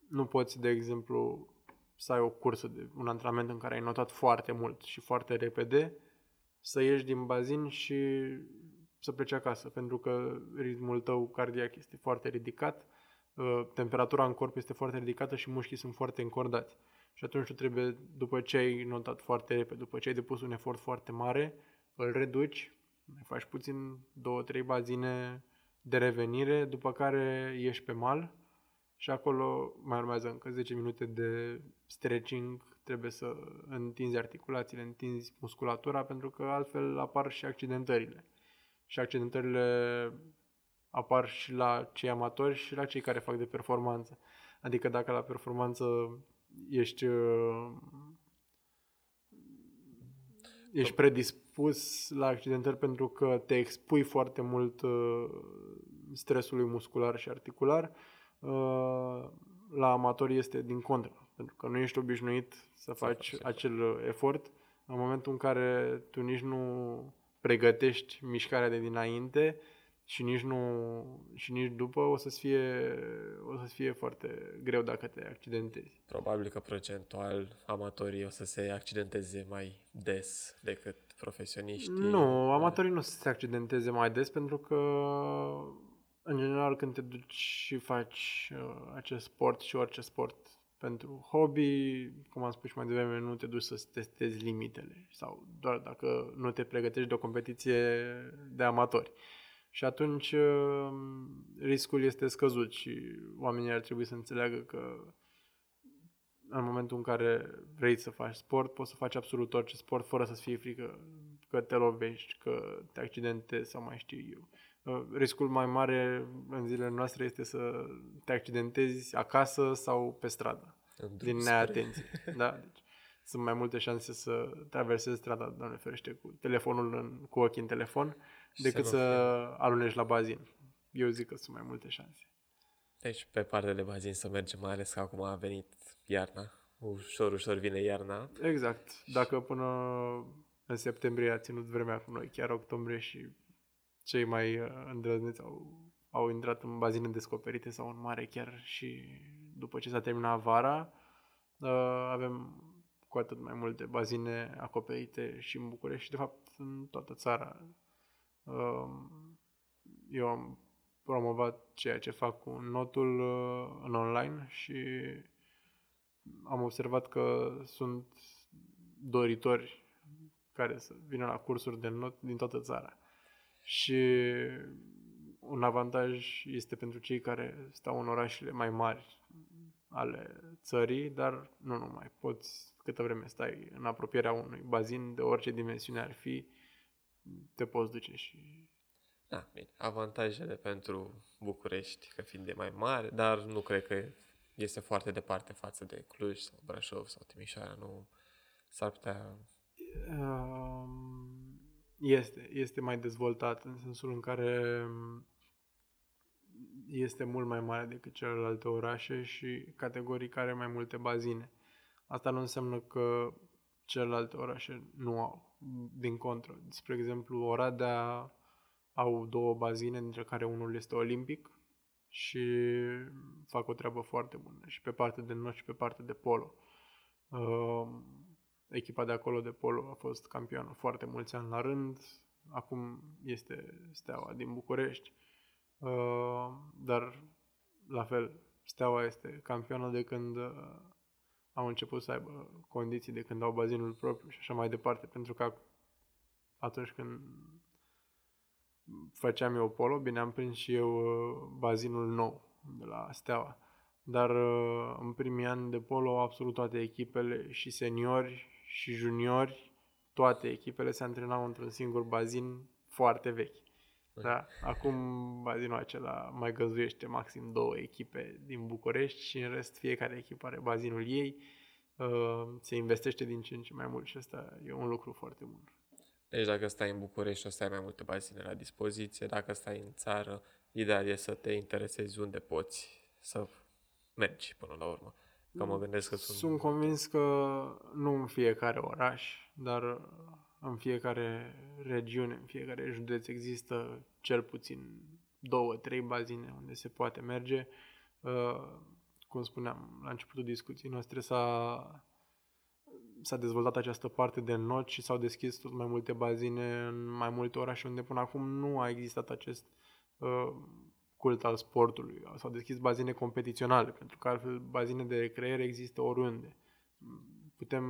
nu poți, de exemplu, să ai o cursă, de un antrenament în care ai notat foarte mult și foarte repede, să ieși din bazin și să pleci acasă, pentru că ritmul tău cardiac este foarte ridicat, uh, temperatura în corp este foarte ridicată și mușchii sunt foarte încordați. Și atunci tu trebuie, după ce ai notat foarte repede, după ce ai depus un efort foarte mare, îl reduci, mai faci puțin două, trei bazine de revenire, după care ieși pe mal și acolo mai urmează încă 10 minute de stretching trebuie să întinzi articulațiile, întinzi musculatura, pentru că altfel apar și accidentările. Și accidentările apar și la cei amatori și la cei care fac de performanță. Adică dacă la performanță ești uh, ești predispus la accidentări pentru că te expui foarte mult uh, stresului muscular și articular, uh, la amatori este din contră pentru că nu ești obișnuit să faci acel efort în momentul în care tu nici nu pregătești mișcarea de dinainte și nici nu și nici după o să fie o să fie foarte greu dacă te accidentezi. Probabil că procentual amatorii o să se accidenteze mai des decât profesioniștii. Nu, amatorii nu o să se accidenteze mai des pentru că în general când te duci și faci uh, acest sport și orice sport pentru hobby, cum am spus și mai devreme, nu te duci să testezi limitele sau doar dacă nu te pregătești de o competiție de amatori. Și atunci uh, riscul este scăzut și oamenii ar trebui să înțeleagă că în momentul în care vrei să faci sport, poți să faci absolut orice sport fără să-ți fie frică că te lovești, că te accidentezi sau mai știu eu. Uh, riscul mai mare în zilele noastre este să te accidentezi acasă sau pe stradă, din neatenție. Da, deci sunt mai multe șanse să traversezi strada, doamne ferește, cu telefonul în, cu ochii în telefon, decât să, să alunești la bazin. Eu zic că sunt mai multe șanse. Deci, pe partea de bazin să mergem, mai ales că acum a venit iarna. Ușor, ușor vine iarna. Exact. Dacă până în septembrie a ținut vremea cu noi, chiar octombrie și cei mai uh, îndrăzneți au, au intrat în bazine descoperite sau în mare chiar și după ce s-a terminat vara, uh, avem cu atât mai multe bazine acoperite și în București și de fapt în toată țara. Uh, eu am promovat ceea ce fac cu notul în online și am observat că sunt doritori care să vină la cursuri de not din toată țara. Și un avantaj este pentru cei care stau în orașele mai mari ale țării, dar nu numai. Poți, câtă vreme stai în apropierea unui bazin de orice dimensiune ar fi, te poți duce și... Da, bine. Avantajele pentru București, că fiind de mai mare, dar nu cred că este foarte departe față de Cluj sau Brașov sau Timișoara, nu s-ar putea... Um este, este mai dezvoltat în sensul în care este mult mai mare decât celelalte orașe și categoric are mai multe bazine. Asta nu înseamnă că celelalte orașe nu au. Din contră. Spre exemplu, Oradea au două bazine, dintre care unul este olimpic și fac o treabă foarte bună și pe partea de not și pe partea de polo. Uh, echipa de acolo de polo a fost campioană foarte mulți ani la rând, acum este Steaua din București, uh, dar la fel, Steaua este campioană de când uh, au început să aibă condiții, de când au bazinul propriu și așa mai departe, pentru că atunci când făceam eu polo, bine, am prins și eu uh, bazinul nou de la Steaua. Dar uh, în primii ani de polo, absolut toate echipele, și seniori, și juniori, toate echipele se antrenau într-un singur bazin foarte vechi. Da? Acum bazinul acela mai găzuiește maxim două echipe din București și în rest fiecare echipă are bazinul ei. Uh, se investește din ce în ce mai mult și asta e un lucru foarte bun. Deci dacă stai în București o să ai mai multe bazine la dispoziție, dacă stai în țară, ideal e să te interesezi unde poți să mergi până la urmă. Că mă gândesc că sunt... Sunt convins că nu în fiecare oraș, dar în fiecare regiune, în fiecare județ există cel puțin două, trei bazine unde se poate merge. Uh, cum spuneam la începutul discuției noastre, s-a, s-a dezvoltat această parte de not și s-au deschis tot mai multe bazine în mai multe orașe unde până acum nu a existat acest uh, cult al sportului. S-au deschis bazine competiționale, pentru că altfel bazine de recreere există oriunde. Putem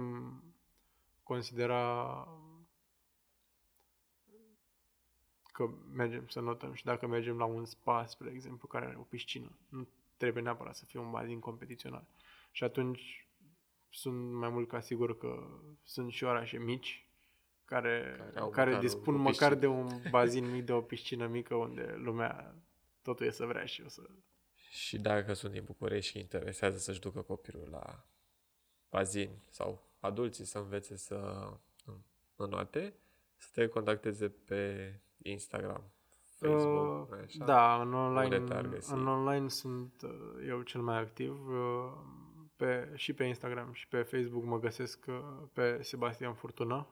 considera că mergem să notăm și dacă mergem la un spa, spre exemplu, care are o piscină, nu trebuie neapărat să fie un bazin competițional. Și atunci sunt mai mult ca sigur că sunt și orașe mici care, care, care dispun măcar de un bazin mic, de o piscină mică unde lumea totul e să vrea și o să... Și dacă sunt din București și interesează să-și ducă copilul la bazin sau adulții să învețe să înoate, să te contacteze pe Instagram, Facebook, uh, așa? Da, în online, în online sunt uh, eu cel mai activ. Uh, pe, și pe Instagram și pe Facebook mă găsesc uh, pe Sebastian Furtună.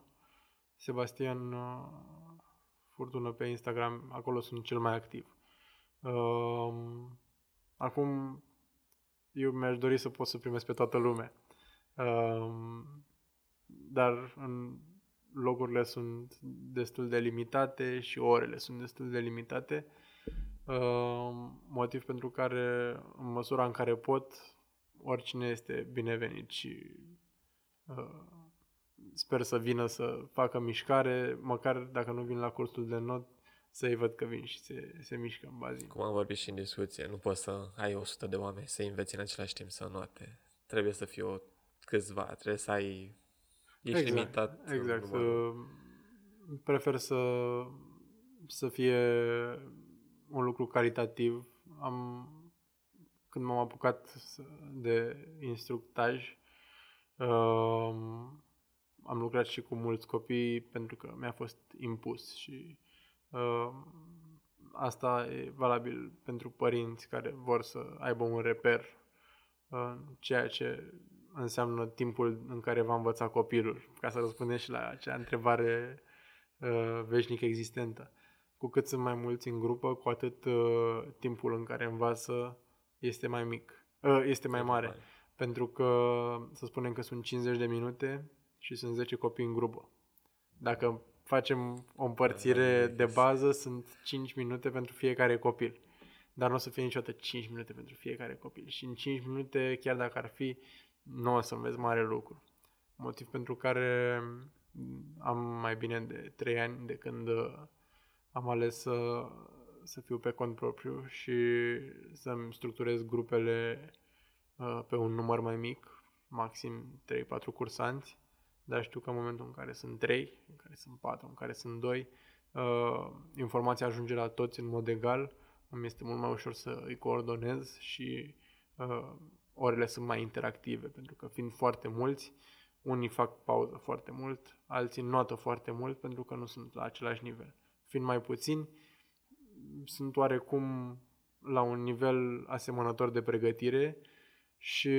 Sebastian uh, Furtună pe Instagram, acolo sunt cel mai activ. Uh, acum, eu mi-aș dori să pot să primesc pe toată lumea. Uh, dar în locurile sunt destul de limitate și orele sunt destul de limitate. Uh, motiv pentru care, în măsura în care pot, oricine este binevenit și uh, sper să vină să facă mișcare, măcar dacă nu vin la cursul de not, să-i văd că vin și se, se mișcă în bazin. Cum am vorbit și în discuție, nu poți să ai 100 de oameni să înveți în același timp să note. Trebuie să fie o câțiva, trebuie să ai... Ești exact, limitat. Exact. Uh, prefer să, să fie un lucru caritativ. Am, când m-am apucat de instructaj, uh, am lucrat și cu mulți copii pentru că mi-a fost impus și Uh, asta e valabil pentru părinți care vor să aibă un reper uh, ceea ce înseamnă timpul în care va învăța copilul, ca să răspundem și la acea întrebare uh, veșnic existentă. Cu cât sunt mai mulți în grupă, cu atât uh, timpul în care învață este mai mic, uh, este mai mare. mare. Pentru că, să spunem că sunt 50 de minute și sunt 10 copii în grupă. Dacă facem o împărțire de bază, sunt 5 minute pentru fiecare copil. Dar nu o să fie niciodată 5 minute pentru fiecare copil. Și în 5 minute, chiar dacă ar fi, nu o să înveți mare lucru. Motiv pentru care am mai bine de 3 ani de când uh, am ales să, să fiu pe cont propriu și să-mi structurez grupele uh, pe un număr mai mic, maxim 3-4 cursanți dar știu că în momentul în care sunt 3, în care sunt 4, în care sunt 2, uh, informația ajunge la toți în mod egal, îmi este mult mai ușor să îi coordonez și uh, orele sunt mai interactive, pentru că fiind foarte mulți, unii fac pauză foarte mult, alții notă foarte mult pentru că nu sunt la același nivel. Fiind mai puțini, sunt oarecum la un nivel asemănător de pregătire și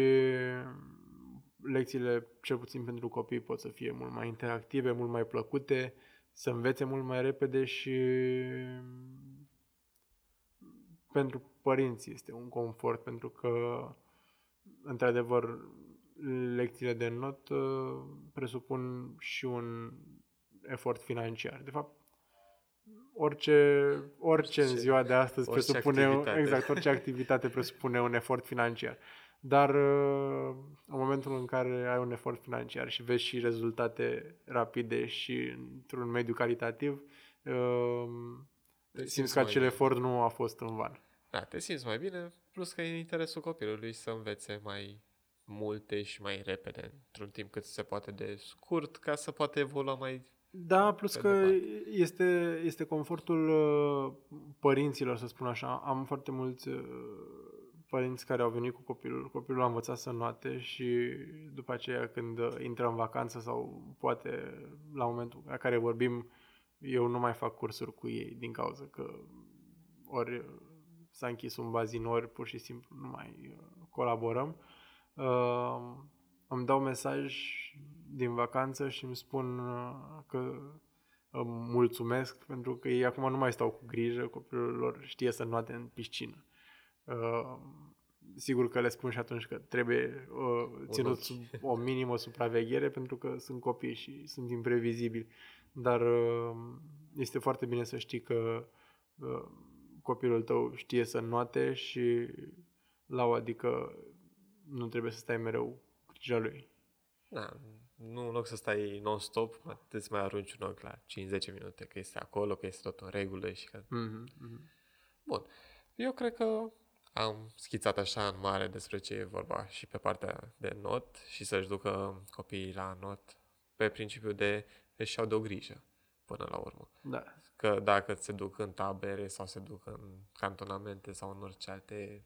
lecțiile, cel puțin pentru copii, pot să fie mult mai interactive, mult mai plăcute, să învețe mult mai repede și pentru părinți este un confort, pentru că, într-adevăr, lecțiile de not uh, presupun și un efort financiar. De fapt, orice, orice în ziua de astăzi orice presupune, activitate. exact, orice activitate presupune un efort financiar. Dar uh, în momentul în care ai un efort financiar și vezi și rezultate rapide și într-un mediu calitativ, uh, Te simți că mai acel bine. efort nu a fost în van. Da, te simți mai bine, plus că e în interesul copilului să învețe mai multe și mai repede, într-un timp cât se poate de scurt, ca să poată evolua mai... Da, plus Pe că departe. este, este confortul uh, părinților, să spun așa. Am foarte mulți uh, părinți care au venit cu copilul. Copilul a învățat să noate și după aceea când uh, intră în vacanță sau poate la momentul la care vorbim, eu nu mai fac cursuri cu ei din cauza că ori uh, s-a închis un bazin, ori pur și simplu nu mai uh, colaborăm. Uh, îmi dau mesaj din vacanță și îmi spun uh, că îmi mulțumesc pentru că ei acum nu mai stau cu grijă, copilul lor știe să noate în piscină. Uh, sigur că le spun și atunci că trebuie uh, ținut ochi. sub o minimă supraveghere pentru că sunt copii și sunt imprevizibili. Dar uh, este foarte bine să știi că uh, copilul tău știe să noate și la o adică nu trebuie să stai mereu cu grija lui. Da, nu în loc să stai non-stop, mai- îți mai arunci un ochi la 5-10 minute, că este acolo, că este tot în regulă și că... Mm-hmm. mm-hmm. Bun. Eu cred că am schițat așa în mare despre ce e vorba și pe partea de not și să-și ducă copiii la not pe principiu de își iau de o grijă până la urmă. Da. Că dacă se duc în tabere sau se duc în cantonamente sau în orice alte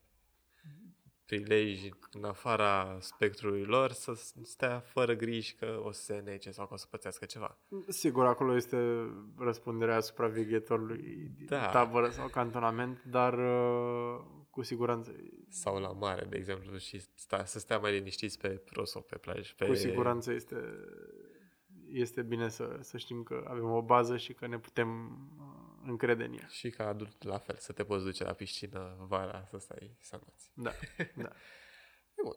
prileji în afara spectrului lor să stea fără griji că o să se nece sau că o să pățească ceva. Sigur, acolo este răspunderea supraveghetorului din Da. tabără sau cantonament, dar uh, cu siguranță, Sau la mare, de exemplu, și sta, să stea mai liniștiți pe prosop, pe plaj. Pe... cu siguranță este, este bine să, să știm că avem o bază și că ne putem uh, încrede în ea. Și ca adult, la fel, să te poți duce la piscină vara, să stai să învăți. Da, da. Bun.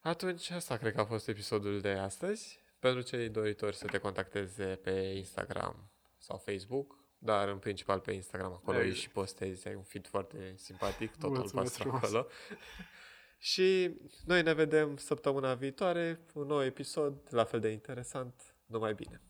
Atunci, asta cred că a fost episodul de astăzi. Pentru cei doritori să te contacteze pe Instagram sau Facebook, dar în principal pe Instagram, acolo Exact. și postezi, ai un feed foarte simpatic, tot al Mulțumesc pastru frumos. acolo. și noi ne vedem săptămâna viitoare, un nou episod, la fel de interesant, numai bine.